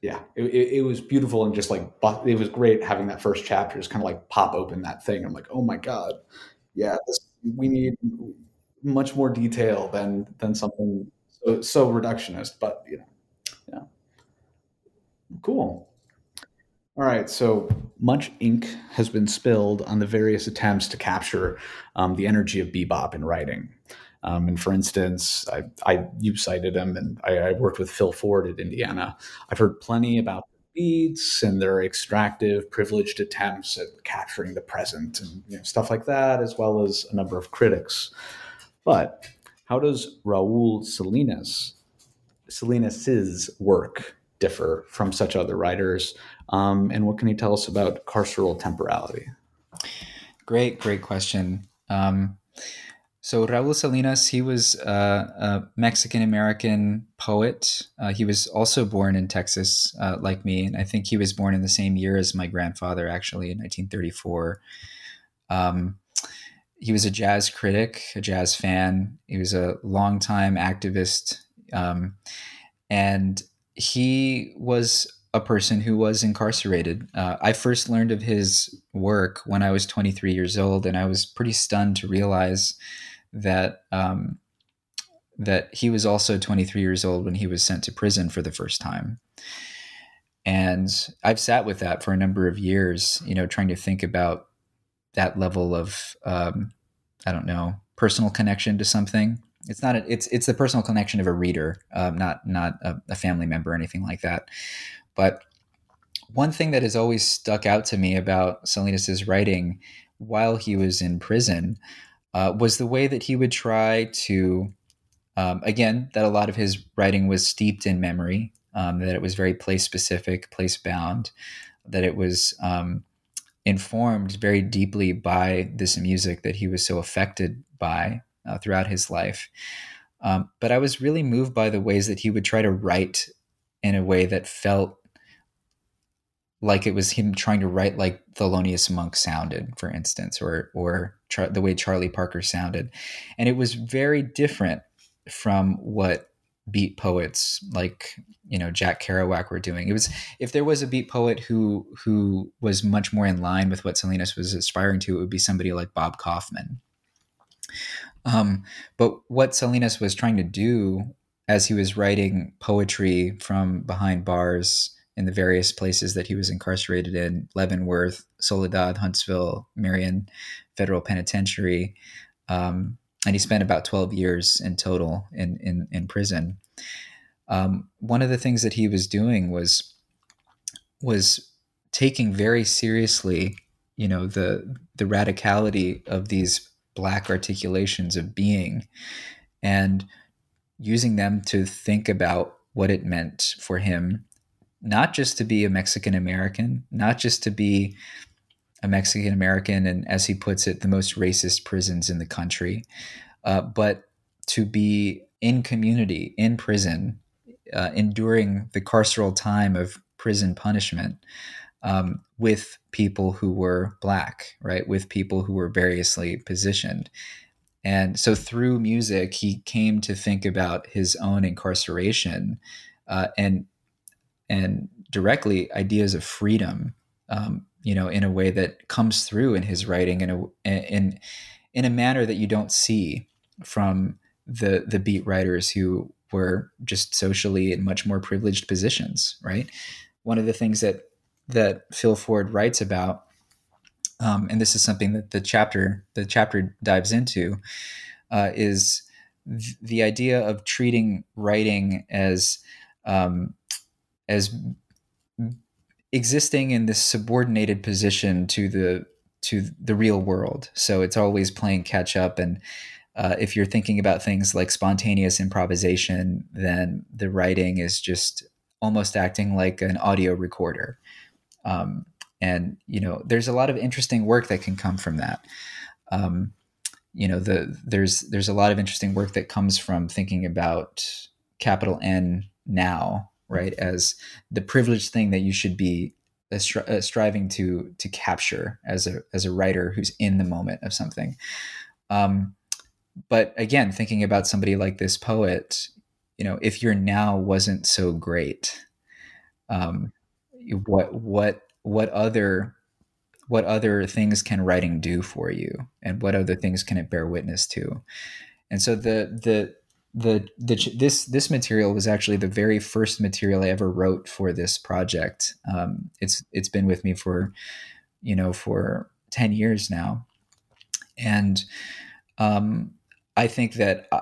yeah it, it, it was beautiful and just like it was great having that first chapter just kind of like pop open that thing i'm like oh my god yeah this we need much more detail than than something so, so reductionist. But you know, yeah, cool. All right, so much ink has been spilled on the various attempts to capture um, the energy of bebop in writing. Um, and for instance, I, I you cited him, and I, I, worked with Phil Ford at Indiana. I've heard plenty about the beats and their extractive, privileged attempts at capturing the present and you know, stuff like that, as well as a number of critics. But how does Raul Salinas, Salinas's work differ from such other writers? Um, and what can you tell us about carceral temporality? Great, great question. Um, so Raul Salinas, he was uh, a Mexican American poet. Uh, he was also born in Texas, uh, like me, and I think he was born in the same year as my grandfather, actually, in 1934. Um, he was a jazz critic, a jazz fan. He was a longtime activist, um, and he was a person who was incarcerated. Uh, I first learned of his work when I was 23 years old, and I was pretty stunned to realize that um, that he was also 23 years old when he was sent to prison for the first time. And I've sat with that for a number of years, you know, trying to think about that level of, um, I don't know, personal connection to something. It's not a, it's it's the personal connection of a reader, um, not not a, a family member or anything like that. But one thing that has always stuck out to me about Salinas's writing while he was in prison uh, was the way that he would try to, um, again, that a lot of his writing was steeped in memory, um, that it was very place specific, place bound, that it was um, informed very deeply by this music that he was so affected by uh, throughout his life. Um, but I was really moved by the ways that he would try to write in a way that felt like it was him trying to write like Thelonious Monk sounded, for instance, or or Char- the way Charlie Parker sounded, and it was very different from what beat poets like you know Jack Kerouac were doing. It was if there was a beat poet who who was much more in line with what Salinas was aspiring to, it would be somebody like Bob Kaufman. Um, but what Salinas was trying to do as he was writing poetry from behind bars in the various places that he was incarcerated in Leavenworth, Soledad, Huntsville, Marion Federal Penitentiary. Um, and he spent about 12 years in total in, in, in prison. Um, one of the things that he was doing was was taking very seriously, you know, the the radicality of these black articulations of being, and using them to think about what it meant for him not just to be a Mexican American, not just to be a Mexican American, and as he puts it, the most racist prisons in the country, uh, but to be in community, in prison, uh, enduring the carceral time of prison punishment um, with people who were black, right? With people who were variously positioned. And so through music, he came to think about his own incarceration uh, and and directly ideas of freedom, um, you know, in a way that comes through in his writing in a in in a manner that you don't see from the the beat writers who were just socially in much more privileged positions, right? One of the things that that Phil Ford writes about, um, and this is something that the chapter the chapter dives into, uh, is th- the idea of treating writing as um, as existing in this subordinated position to the to the real world. So it's always playing catch up. And uh, if you're thinking about things like spontaneous improvisation, then the writing is just almost acting like an audio recorder. Um, and you know, there's a lot of interesting work that can come from that. Um, you know, the there's there's a lot of interesting work that comes from thinking about capital N now right as the privileged thing that you should be stri- uh, striving to to capture as a as a writer who's in the moment of something. Um, but again thinking about somebody like this poet you know if your now wasn't so great um, what what what other what other things can writing do for you? And what other things can it bear witness to? And so the the the, the this this material was actually the very first material I ever wrote for this project. Um, it's it's been with me for you know for ten years now, and um, I think that uh,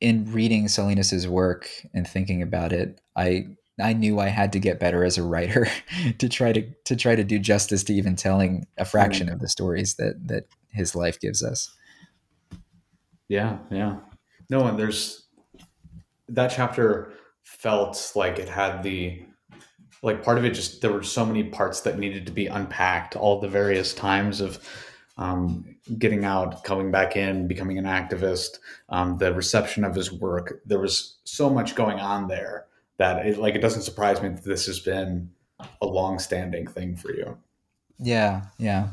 in reading Salinas's work and thinking about it, I I knew I had to get better as a writer to try to to try to do justice to even telling a fraction of the stories that that his life gives us. Yeah, yeah. No, and there's that chapter felt like it had the like part of it just there were so many parts that needed to be unpacked all the various times of um, getting out coming back in becoming an activist um, the reception of his work. There was so much going on there that it like it doesn't surprise me that this has been a long-standing thing for you. Yeah yeah.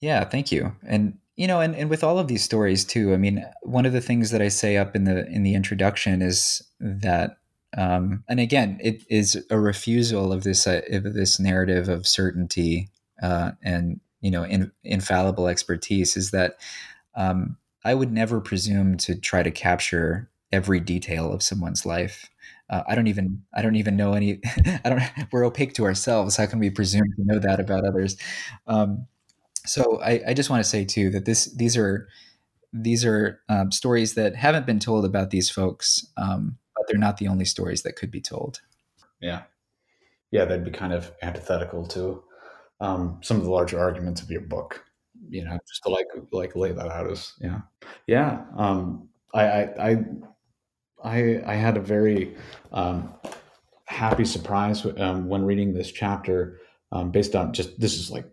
Yeah thank you. And you know and, and with all of these stories too i mean one of the things that i say up in the in the introduction is that um, and again it is a refusal of this uh, of this narrative of certainty uh, and you know in, infallible expertise is that um, i would never presume to try to capture every detail of someone's life uh, I don't even I don't even know any. I don't. We're opaque to ourselves. How can we presume to know that about others? Um, so I, I just want to say too that this these are these are um, stories that haven't been told about these folks, um, but they're not the only stories that could be told. Yeah, yeah, that'd be kind of antithetical to um, some of the larger arguments of your book. You know, just to like like lay that out as yeah, yeah. Um, I, I I I had a very um, happy surprise um, when reading this chapter based on just this is like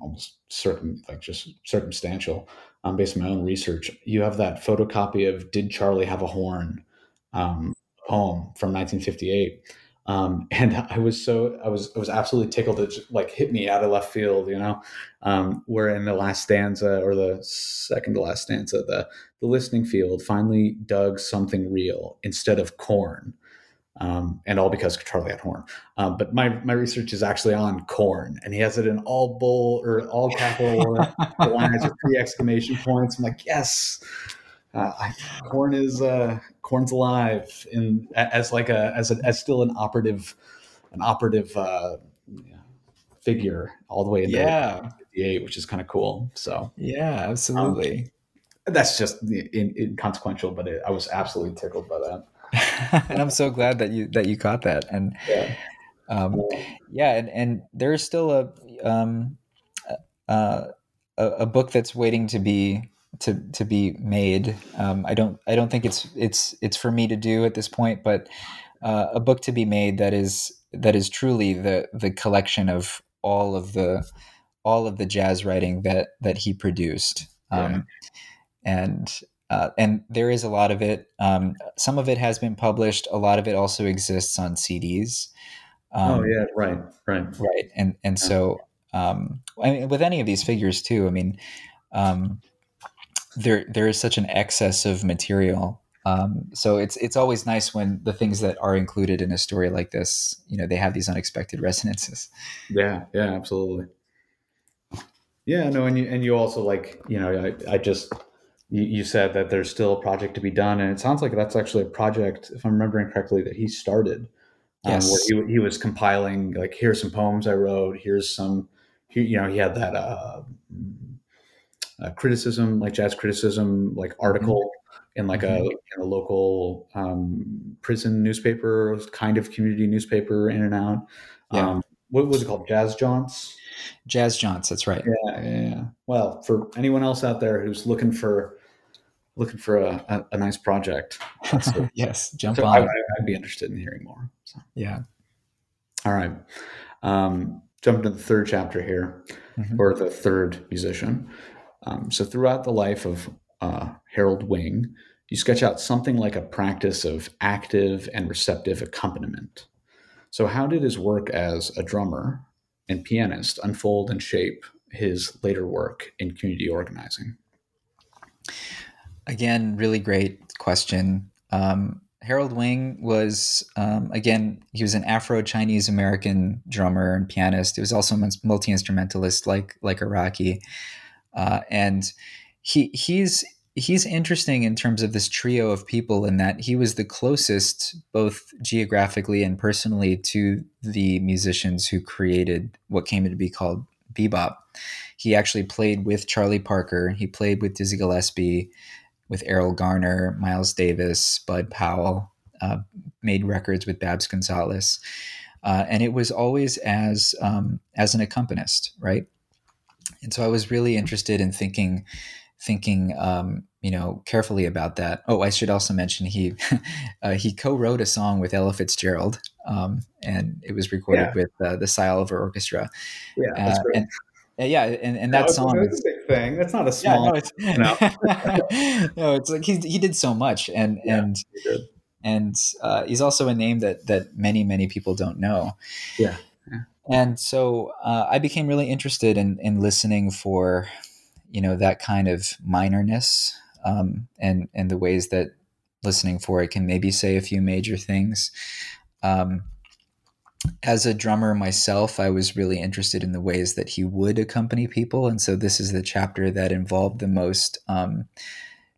almost certain, like just circumstantial, um, based on my own research. You have that photocopy of "Did Charlie Have a Horn?" Um, poem from 1958, um, and I was so I was I was absolutely tickled. It like hit me out of left field, you know. Um, where in the last stanza or the second to last stanza, the the listening field finally dug something real instead of corn um, and all because Charlie had horn. Um, but my my research is actually on corn, and he has it in all bull or all capital lines or three exclamation points. I'm like, yes, uh, I, corn is uh, corn's alive in as like a as a, as still an operative an operative uh, figure all the way into yeah. 58, which is kind of cool. So yeah, absolutely. Um, that's just inconsequential, but it, I was absolutely tickled by that. and I'm so glad that you that you caught that. And yeah, um, yeah, and, and there's still a um, uh, a, a book that's waiting to be to to be made. Um, I don't I don't think it's it's it's for me to do at this point, but uh, a book to be made that is that is truly the the collection of all of the all of the jazz writing that that he produced. Um, and uh, and there is a lot of it. Um, some of it has been published. A lot of it also exists on CDs. Um, oh yeah, right, right, right. And and yeah. so um, I mean, with any of these figures too. I mean, um, there there is such an excess of material. Um, so it's it's always nice when the things that are included in a story like this, you know, they have these unexpected resonances. Yeah, yeah, absolutely. Yeah, no, and you and you also like, you know, I, I just you, you said that there's still a project to be done, and it sounds like that's actually a project, if I'm remembering correctly, that he started. Um, yes. where he, he was compiling like here's some poems I wrote, here's some, he, you know, he had that uh, uh, criticism, like jazz criticism, like article mm-hmm. in like mm-hmm. a, in a local um, prison newspaper, kind of community newspaper in and out. Yeah. Um, what was it called? Jazz Jaunts. Jazz Jaunts. That's right. Yeah, yeah, yeah. Well, for anyone else out there who's looking for looking for a, a, a nice project. So, yes, jump so on. I, would be interested in hearing more. So. Yeah. All right. Um, jump to the third chapter here, mm-hmm. or the third musician. Um, so throughout the life of uh, Harold Wing, you sketch out something like a practice of active and receptive accompaniment. So, how did his work as a drummer and pianist unfold and shape his later work in community organizing? Again, really great question. Um, Harold Wing was, um, again, he was an Afro Chinese American drummer and pianist. He was also a multi instrumentalist, like like Araki, uh, and he he's he's interesting in terms of this trio of people in that he was the closest, both geographically and personally, to the musicians who created what came to be called bebop. He actually played with Charlie Parker. He played with Dizzy Gillespie with Erroll Garner, Miles Davis, Bud Powell, uh, made records with Babs Gonzalez, uh, and it was always as um, as an accompanist, right? And so I was really interested in thinking thinking um, you know carefully about that. Oh, I should also mention he uh, he co-wrote a song with Ella Fitzgerald, um, and it was recorded yeah. with uh, the Silver Orchestra. Yeah, that's uh, and, yeah, and, and that, that song is a big thing. That's not a small. Yeah, no, it's, no. no, it's like he he did so much, and yeah, and and uh, he's also a name that that many many people don't know. Yeah. yeah. And so uh, I became really interested in in listening for, you know, that kind of minorness, um, and and the ways that listening for it can maybe say a few major things. Um, as a drummer myself, I was really interested in the ways that he would accompany people. And so this is the chapter that involved the most um,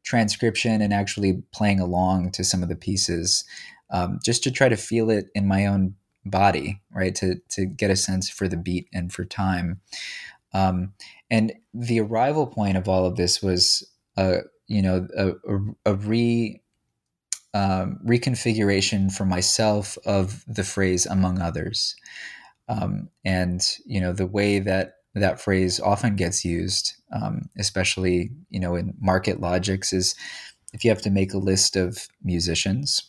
transcription and actually playing along to some of the pieces, um, just to try to feel it in my own body, right? To, to get a sense for the beat and for time. Um, and the arrival point of all of this was, uh, you know, a, a, a re um, reconfiguration for myself of the phrase among others. Um, and you know the way that that phrase often gets used um, especially you know in market logics is if you have to make a list of musicians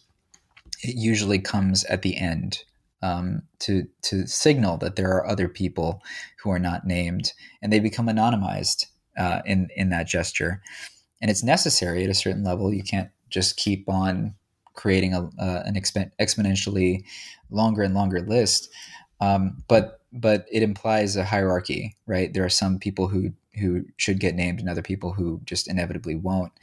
it usually comes at the end um, to to signal that there are other people who are not named and they become anonymized uh, in in that gesture. And it's necessary at a certain level. You can't just keep on creating a, uh, an exp- exponentially longer and longer list. Um, but but it implies a hierarchy, right? There are some people who who should get named and other people who just inevitably won't.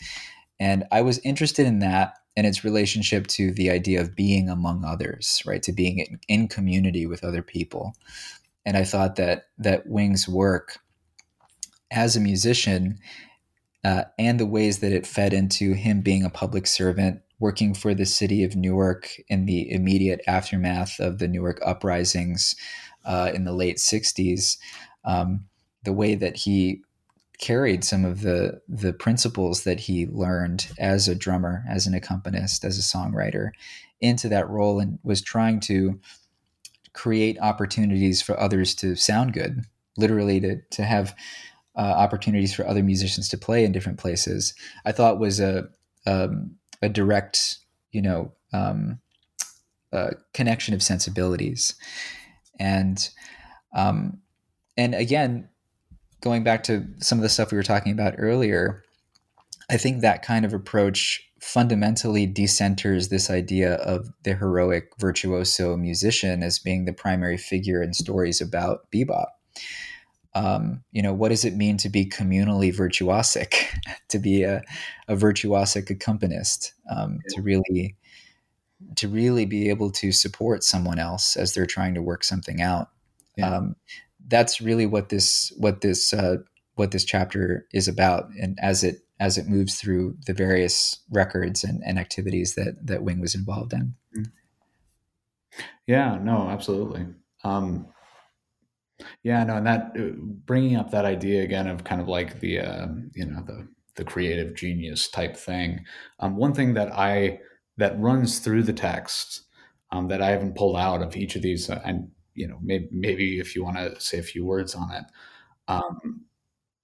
And I was interested in that and its relationship to the idea of being among others, right? To being in, in community with other people. And I thought that that Wing's work as a musician uh, and the ways that it fed into him being a public servant, working for the city of Newark in the immediate aftermath of the Newark uprisings uh, in the late 60s, um, the way that he carried some of the the principles that he learned as a drummer, as an accompanist, as a songwriter into that role and was trying to create opportunities for others to sound good, literally to to have uh, opportunities for other musicians to play in different places. I thought was a um, a direct, you know, um, connection of sensibilities, and um, and again, going back to some of the stuff we were talking about earlier, I think that kind of approach fundamentally decenters this idea of the heroic virtuoso musician as being the primary figure in stories about bebop um, you know, what does it mean to be communally virtuosic, to be a, a virtuosic accompanist, um, to really, to really be able to support someone else as they're trying to work something out. Yeah. Um, that's really what this, what this, uh, what this chapter is about, and as it as it moves through the various records and, and activities that that Wing was involved in. Mm. Yeah, no, absolutely. Um, yeah, no, and that uh, bringing up that idea again of kind of like the uh, you know the the creative genius type thing. Um, one thing that I that runs through the text um, that I haven't pulled out of each of these, uh, and you know maybe maybe if you want to say a few words on it. Um,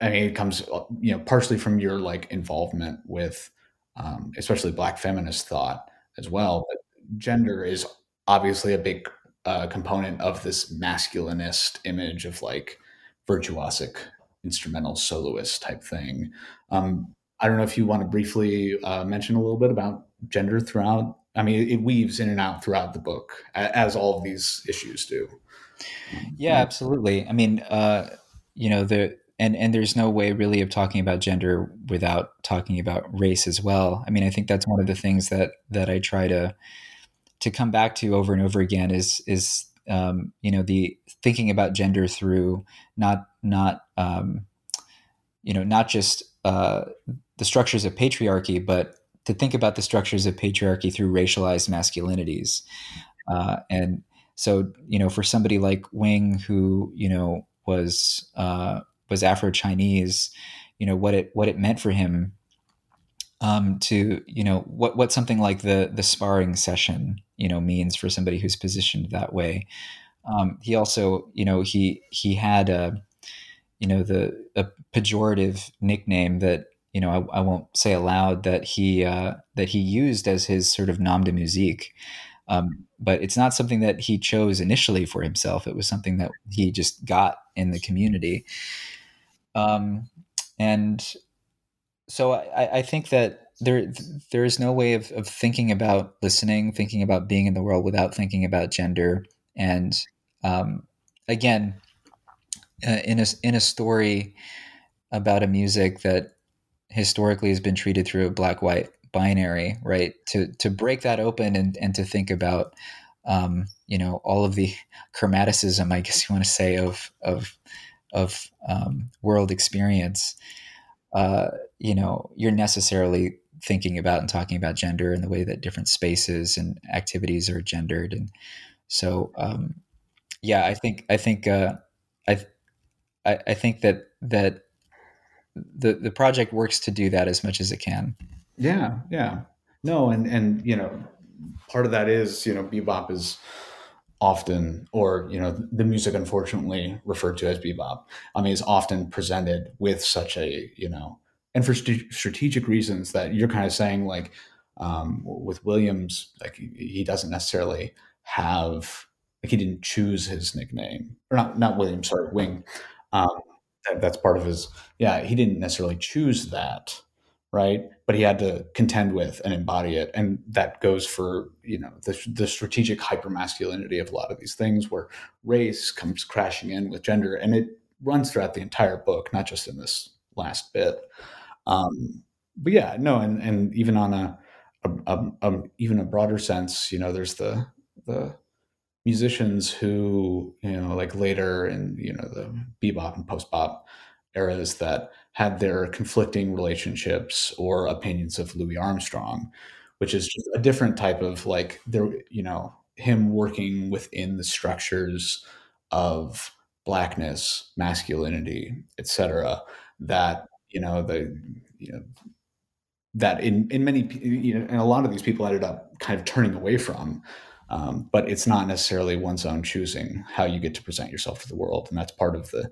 I mean, it comes uh, you know partially from your like involvement with, um, especially Black feminist thought as well. But gender is obviously a big uh, component of this masculinist image of like virtuosic instrumental soloist type thing. Um, I don't know if you want to briefly uh, mention a little bit about gender throughout. I mean, it, weaves in and out throughout the book, as all of these issues do. Yeah, absolutely. I mean, uh, you know, the and and there's no way really of talking about gender without talking about race as well. I mean, I think that's one of the things that that I try to to come back to over and over again is is um, you know the thinking about gender through not not um, you know not just uh, the structures of patriarchy, but to think about the structures of patriarchy through racialized masculinities. Uh, and so, you know, for somebody like Wing, who you know was uh, was Afro Chinese, you know what it what it meant for him um, to you know what what something like the the sparring session you know means for somebody who's positioned that way. Um, he also you know he he had a you know the a pejorative nickname that you know I, I won't say aloud that he uh, that he used as his sort of nom de musique. Um, but it's not something that he chose initially for himself. It was something that he just got in the community. Um, and so I, I, think that there there is no way of, of thinking about listening, thinking about being in the world without thinking about gender. And um, again, uh, in a in a story about a music that historically has been treated through a black white binary, right? To to break that open and and to think about um, you know all of the chromaticism, I guess you want to say, of of of um, world experience. Uh, you know, you're necessarily thinking about and talking about gender and the way that different spaces and activities are gendered, and so um, yeah, I think I think uh, I, I I think that that the the project works to do that as much as it can. Yeah, yeah. No, and and you know, part of that is you know bebop is often or you know the music unfortunately referred to as bebop i mean is often presented with such a you know and for st- strategic reasons that you're kind of saying like um, with williams like he doesn't necessarily have like he didn't choose his nickname or not not williams sorry wing um, that, that's part of his yeah he didn't necessarily choose that right? But he had to contend with and embody it, and that goes for you know the, the strategic hypermasculinity of a lot of these things, where race comes crashing in with gender, and it runs throughout the entire book, not just in this last bit. Um, but yeah, no, and and even on a, a, a, a even a broader sense, you know, there's the the musicians who you know like later in you know the bebop and post bop eras that had their conflicting relationships or opinions of Louis Armstrong, which is just a different type of like there, you know, him working within the structures of blackness, masculinity, etc. That you know the you know that in in many you know and a lot of these people ended up kind of turning away from. Um, but it's not necessarily one's own choosing how you get to present yourself to the world, and that's part of the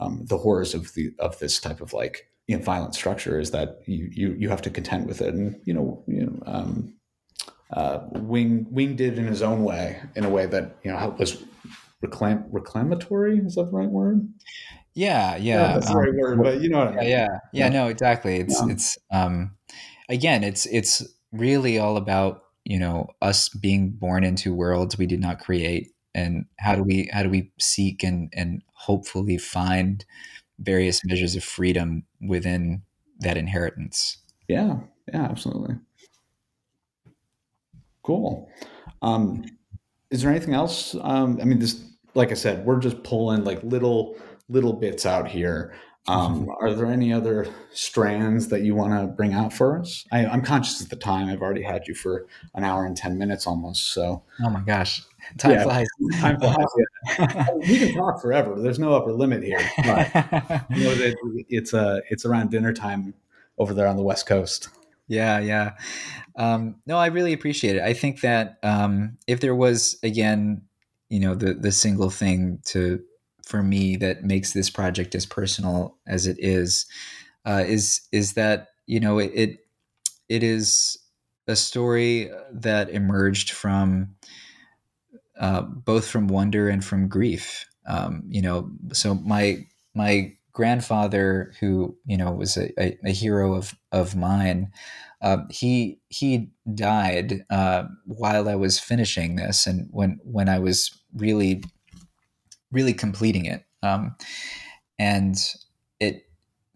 um, the horrors of the of this type of like you know, violent structure is that you you you have to contend with it, and you know you know um, uh, Wing Wing did in his own way, in a way that you know was reclam reclamatory. Is that the right word? Yeah, yeah, yeah that's the right um, word. But you know what yeah, I mean? Yeah, yeah, no, exactly. It's yeah. it's um, again, it's it's really all about you know us being born into worlds we did not create and how do we how do we seek and and hopefully find various measures of freedom within that inheritance yeah yeah absolutely cool um is there anything else um i mean this like i said we're just pulling like little little bits out here um, mm-hmm. are there any other strands that you want to bring out for us? I, am conscious of the time. I've already had you for an hour and 10 minutes almost. So, oh my gosh, Time yeah, flies. Time flies. Yeah. we can talk forever. There's no upper limit here. But you know it's uh it's around dinner time over there on the West Coast. Yeah, yeah. Um, no, I really appreciate it. I think that um, if there was again, you know, the the single thing to for me that makes this project as personal as it is, uh, is is that you know it, it it is a story that emerged from uh, both from wonder and from grief. Um, you know, so my my grandfather, who you know was a, a, a hero of of mine, uh, he he died uh, while I was finishing this, and when when I was really really completing it, um, and it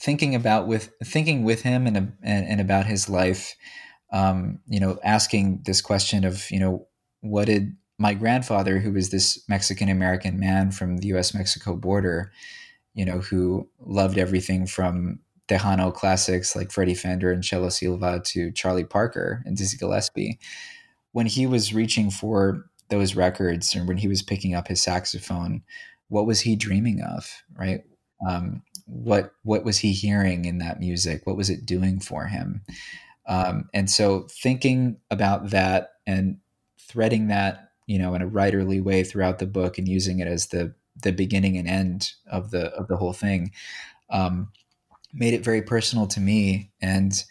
thinking about with thinking with him and and, and about his life, um, you know, asking this question of you know what did my grandfather, who was this Mexican American man from the U.S. Mexico border, you know, who loved everything from Tejano classics like Freddie Fender and Chelo Silva to Charlie Parker and Dizzy Gillespie. When he was reaching for those records and when he was picking up his saxophone, what was he dreaming of, right? Um, what what was he hearing in that music? What was it doing for him? Um, and so thinking about that and threading that, you know, in a writerly way throughout the book and using it as the the beginning and end of the of the whole thing um, made it very personal to me and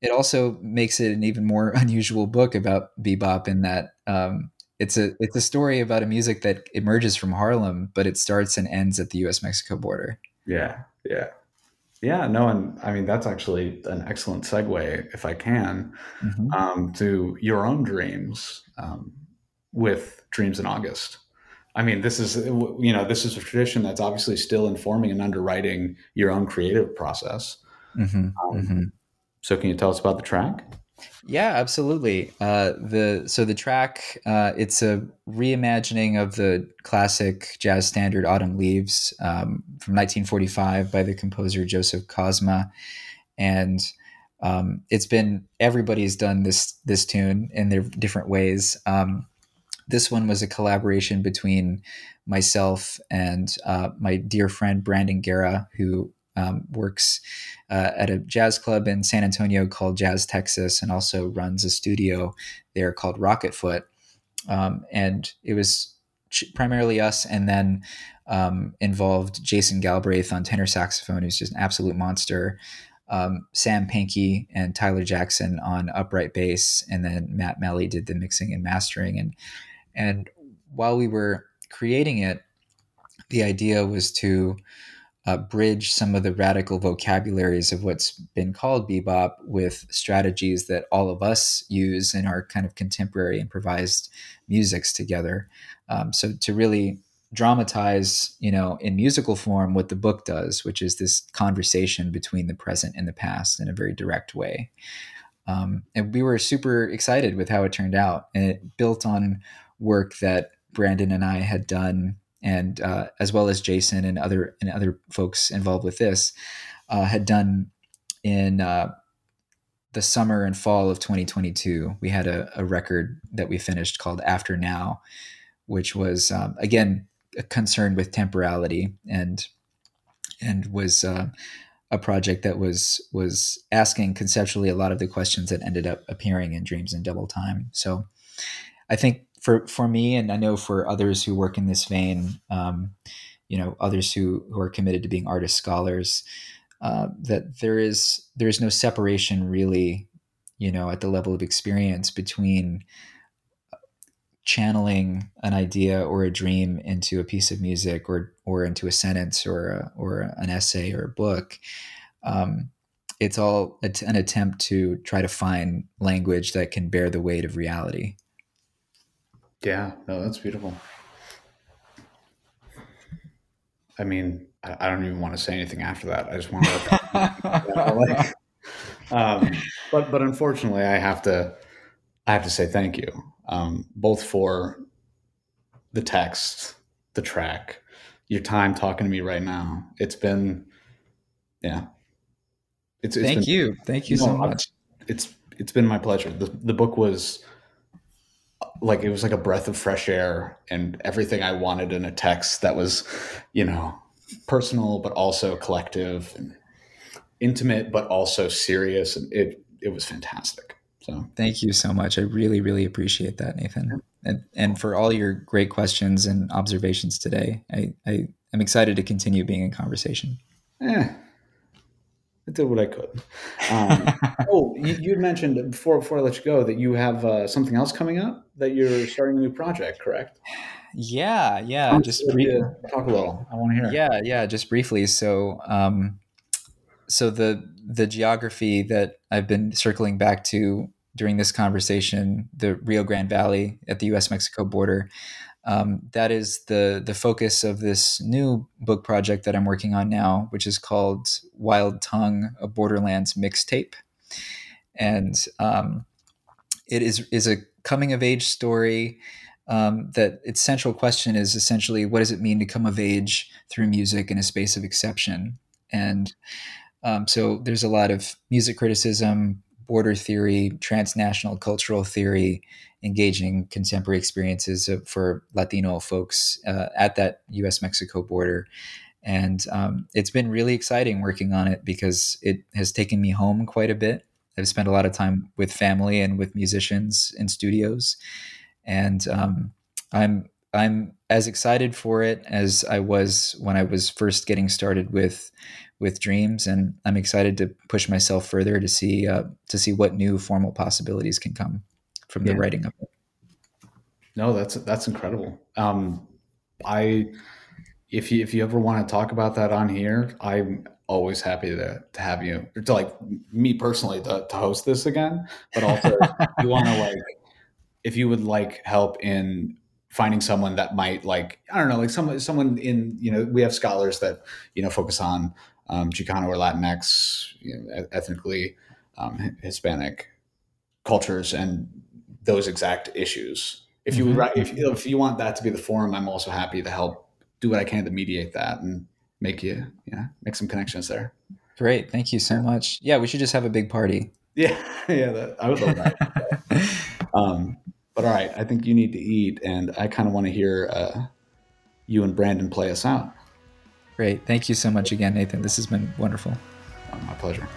it also makes it an even more unusual book about bebop in that um, it's a it's a story about a music that emerges from Harlem, but it starts and ends at the U.S. Mexico border. Yeah, yeah, yeah. No, and I mean that's actually an excellent segue, if I can, mm-hmm. um, to your own dreams um, with Dreams of Autumn. I mean, this is you know this is a tradition that's obviously still informing and underwriting your own creative process. Mm-hmm. Um, mm-hmm. So, can you tell us about the track? Yeah, absolutely. Uh, the so the track uh, it's a reimagining of the classic jazz standard "Autumn Leaves" um, from 1945 by the composer Joseph Kosma, and um, it's been everybody's done this this tune in their different ways. Um, this one was a collaboration between myself and uh, my dear friend Brandon Guerra, who um, works uh, at a jazz club in San Antonio called Jazz Texas and also runs a studio there called Rocket Foot. Um, and it was primarily us and then um, involved Jason Galbraith on tenor saxophone, who's just an absolute monster. Um, Sam Pankey and Tyler Jackson on upright bass, and then Matt Melly did the mixing and mastering. And and while we were creating it, the idea was to uh, bridge some of the radical vocabularies of what's been called bebop with strategies that all of us use in our kind of contemporary improvised musics together. Um, so to really dramatize, you know, in musical form what the book does, which is this conversation between the present and the past in a very direct way. Um, and we were super excited with how it turned out, and it built on work that Brandon and I had done and uh, as well as Jason and other and other folks involved with this uh, had done in uh, the summer and fall of 2022. We had a, a, record that we finished called After Now, which was um, again concerned with temporality and and was uh, a project that was was asking conceptually a lot of the questions that ended up appearing in Dreams in Double Time. So I think for for me, and I know for others who work in this vein, um, you know, others who who are committed to being artist scholars, uh, that there is there is no separation really, you know, at the level of experience between channeling an idea or a dream into a piece of music or or into a sentence or a, or an essay or a book. Um, it's all an attempt to try to find language that can bear the weight of reality. Yeah, no, that's beautiful. I mean, I, I don't even want to say anything after that. I just want to like, um, but but unfortunately, I have to I have to say thank you, um, both for the text, the track, your time talking to me right now. It's been, yeah, it's. it's thank been, you, thank you, so much. It's it's been my pleasure. the The book was like it was like a breath of fresh air and everything I wanted in a text that was, you know, personal but also collective and intimate but also serious and it it was fantastic. So thank you so much. I really really appreciate that, Nathan. And and for all your great questions and observations today. I I am excited to continue being in conversation. Yeah, I did what I could. Um, oh, you, you, mentioned before before I let you go that you have uh, something else coming up that you're starting a new project, correct? Yeah, yeah. just brief- talk a little. I want to hear. Yeah, yeah. Just briefly. So, um, so the the geography that I've been circling back to during this conversation the Rio Grande Valley at the U.S. Mexico border. Um, that is the the focus of this new book project that I'm working on now, which is called Wild Tongue: A Borderlands Mixtape, and um, it is is a coming of age story. Um, that its central question is essentially what does it mean to come of age through music in a space of exception, and um, so there's a lot of music criticism, border theory, transnational cultural theory, engaging contemporary experiences for Latino folks uh, at that U.S. Mexico border. And um, it's been really exciting working on it because it has taken me home quite a bit. I've spent a lot of time with family and with musicians in studios, and um, I'm I'm as excited for it as I was when I was first getting started with with dreams, and I'm excited to push myself further to see uh, to see what new formal possibilities can come from the writing of it. No, that's that's incredible. Um, I if you if you ever want to talk about that on here, I'm always happy to to have you to like me personally to, to host this again. But also, you want to like if you would like help in finding someone that might like I don't know like someone someone in you know we have scholars that you know focus on um, Chicano or Latinx, you know, ethnically um, Hispanic cultures and those exact issues. If you mm-hmm. if, if you want that to be the forum, I'm also happy to help do what I can to mediate that and make you, yeah, make some connections there. Great, thank you so much. Yeah, we should just have a big party. Yeah, yeah, that, I would love that. um, but all right, I think you need to eat, and I kind of want to hear uh, you and Brandon play us out. Great. Thank you so much again, Nathan. This has been wonderful. my pleasure.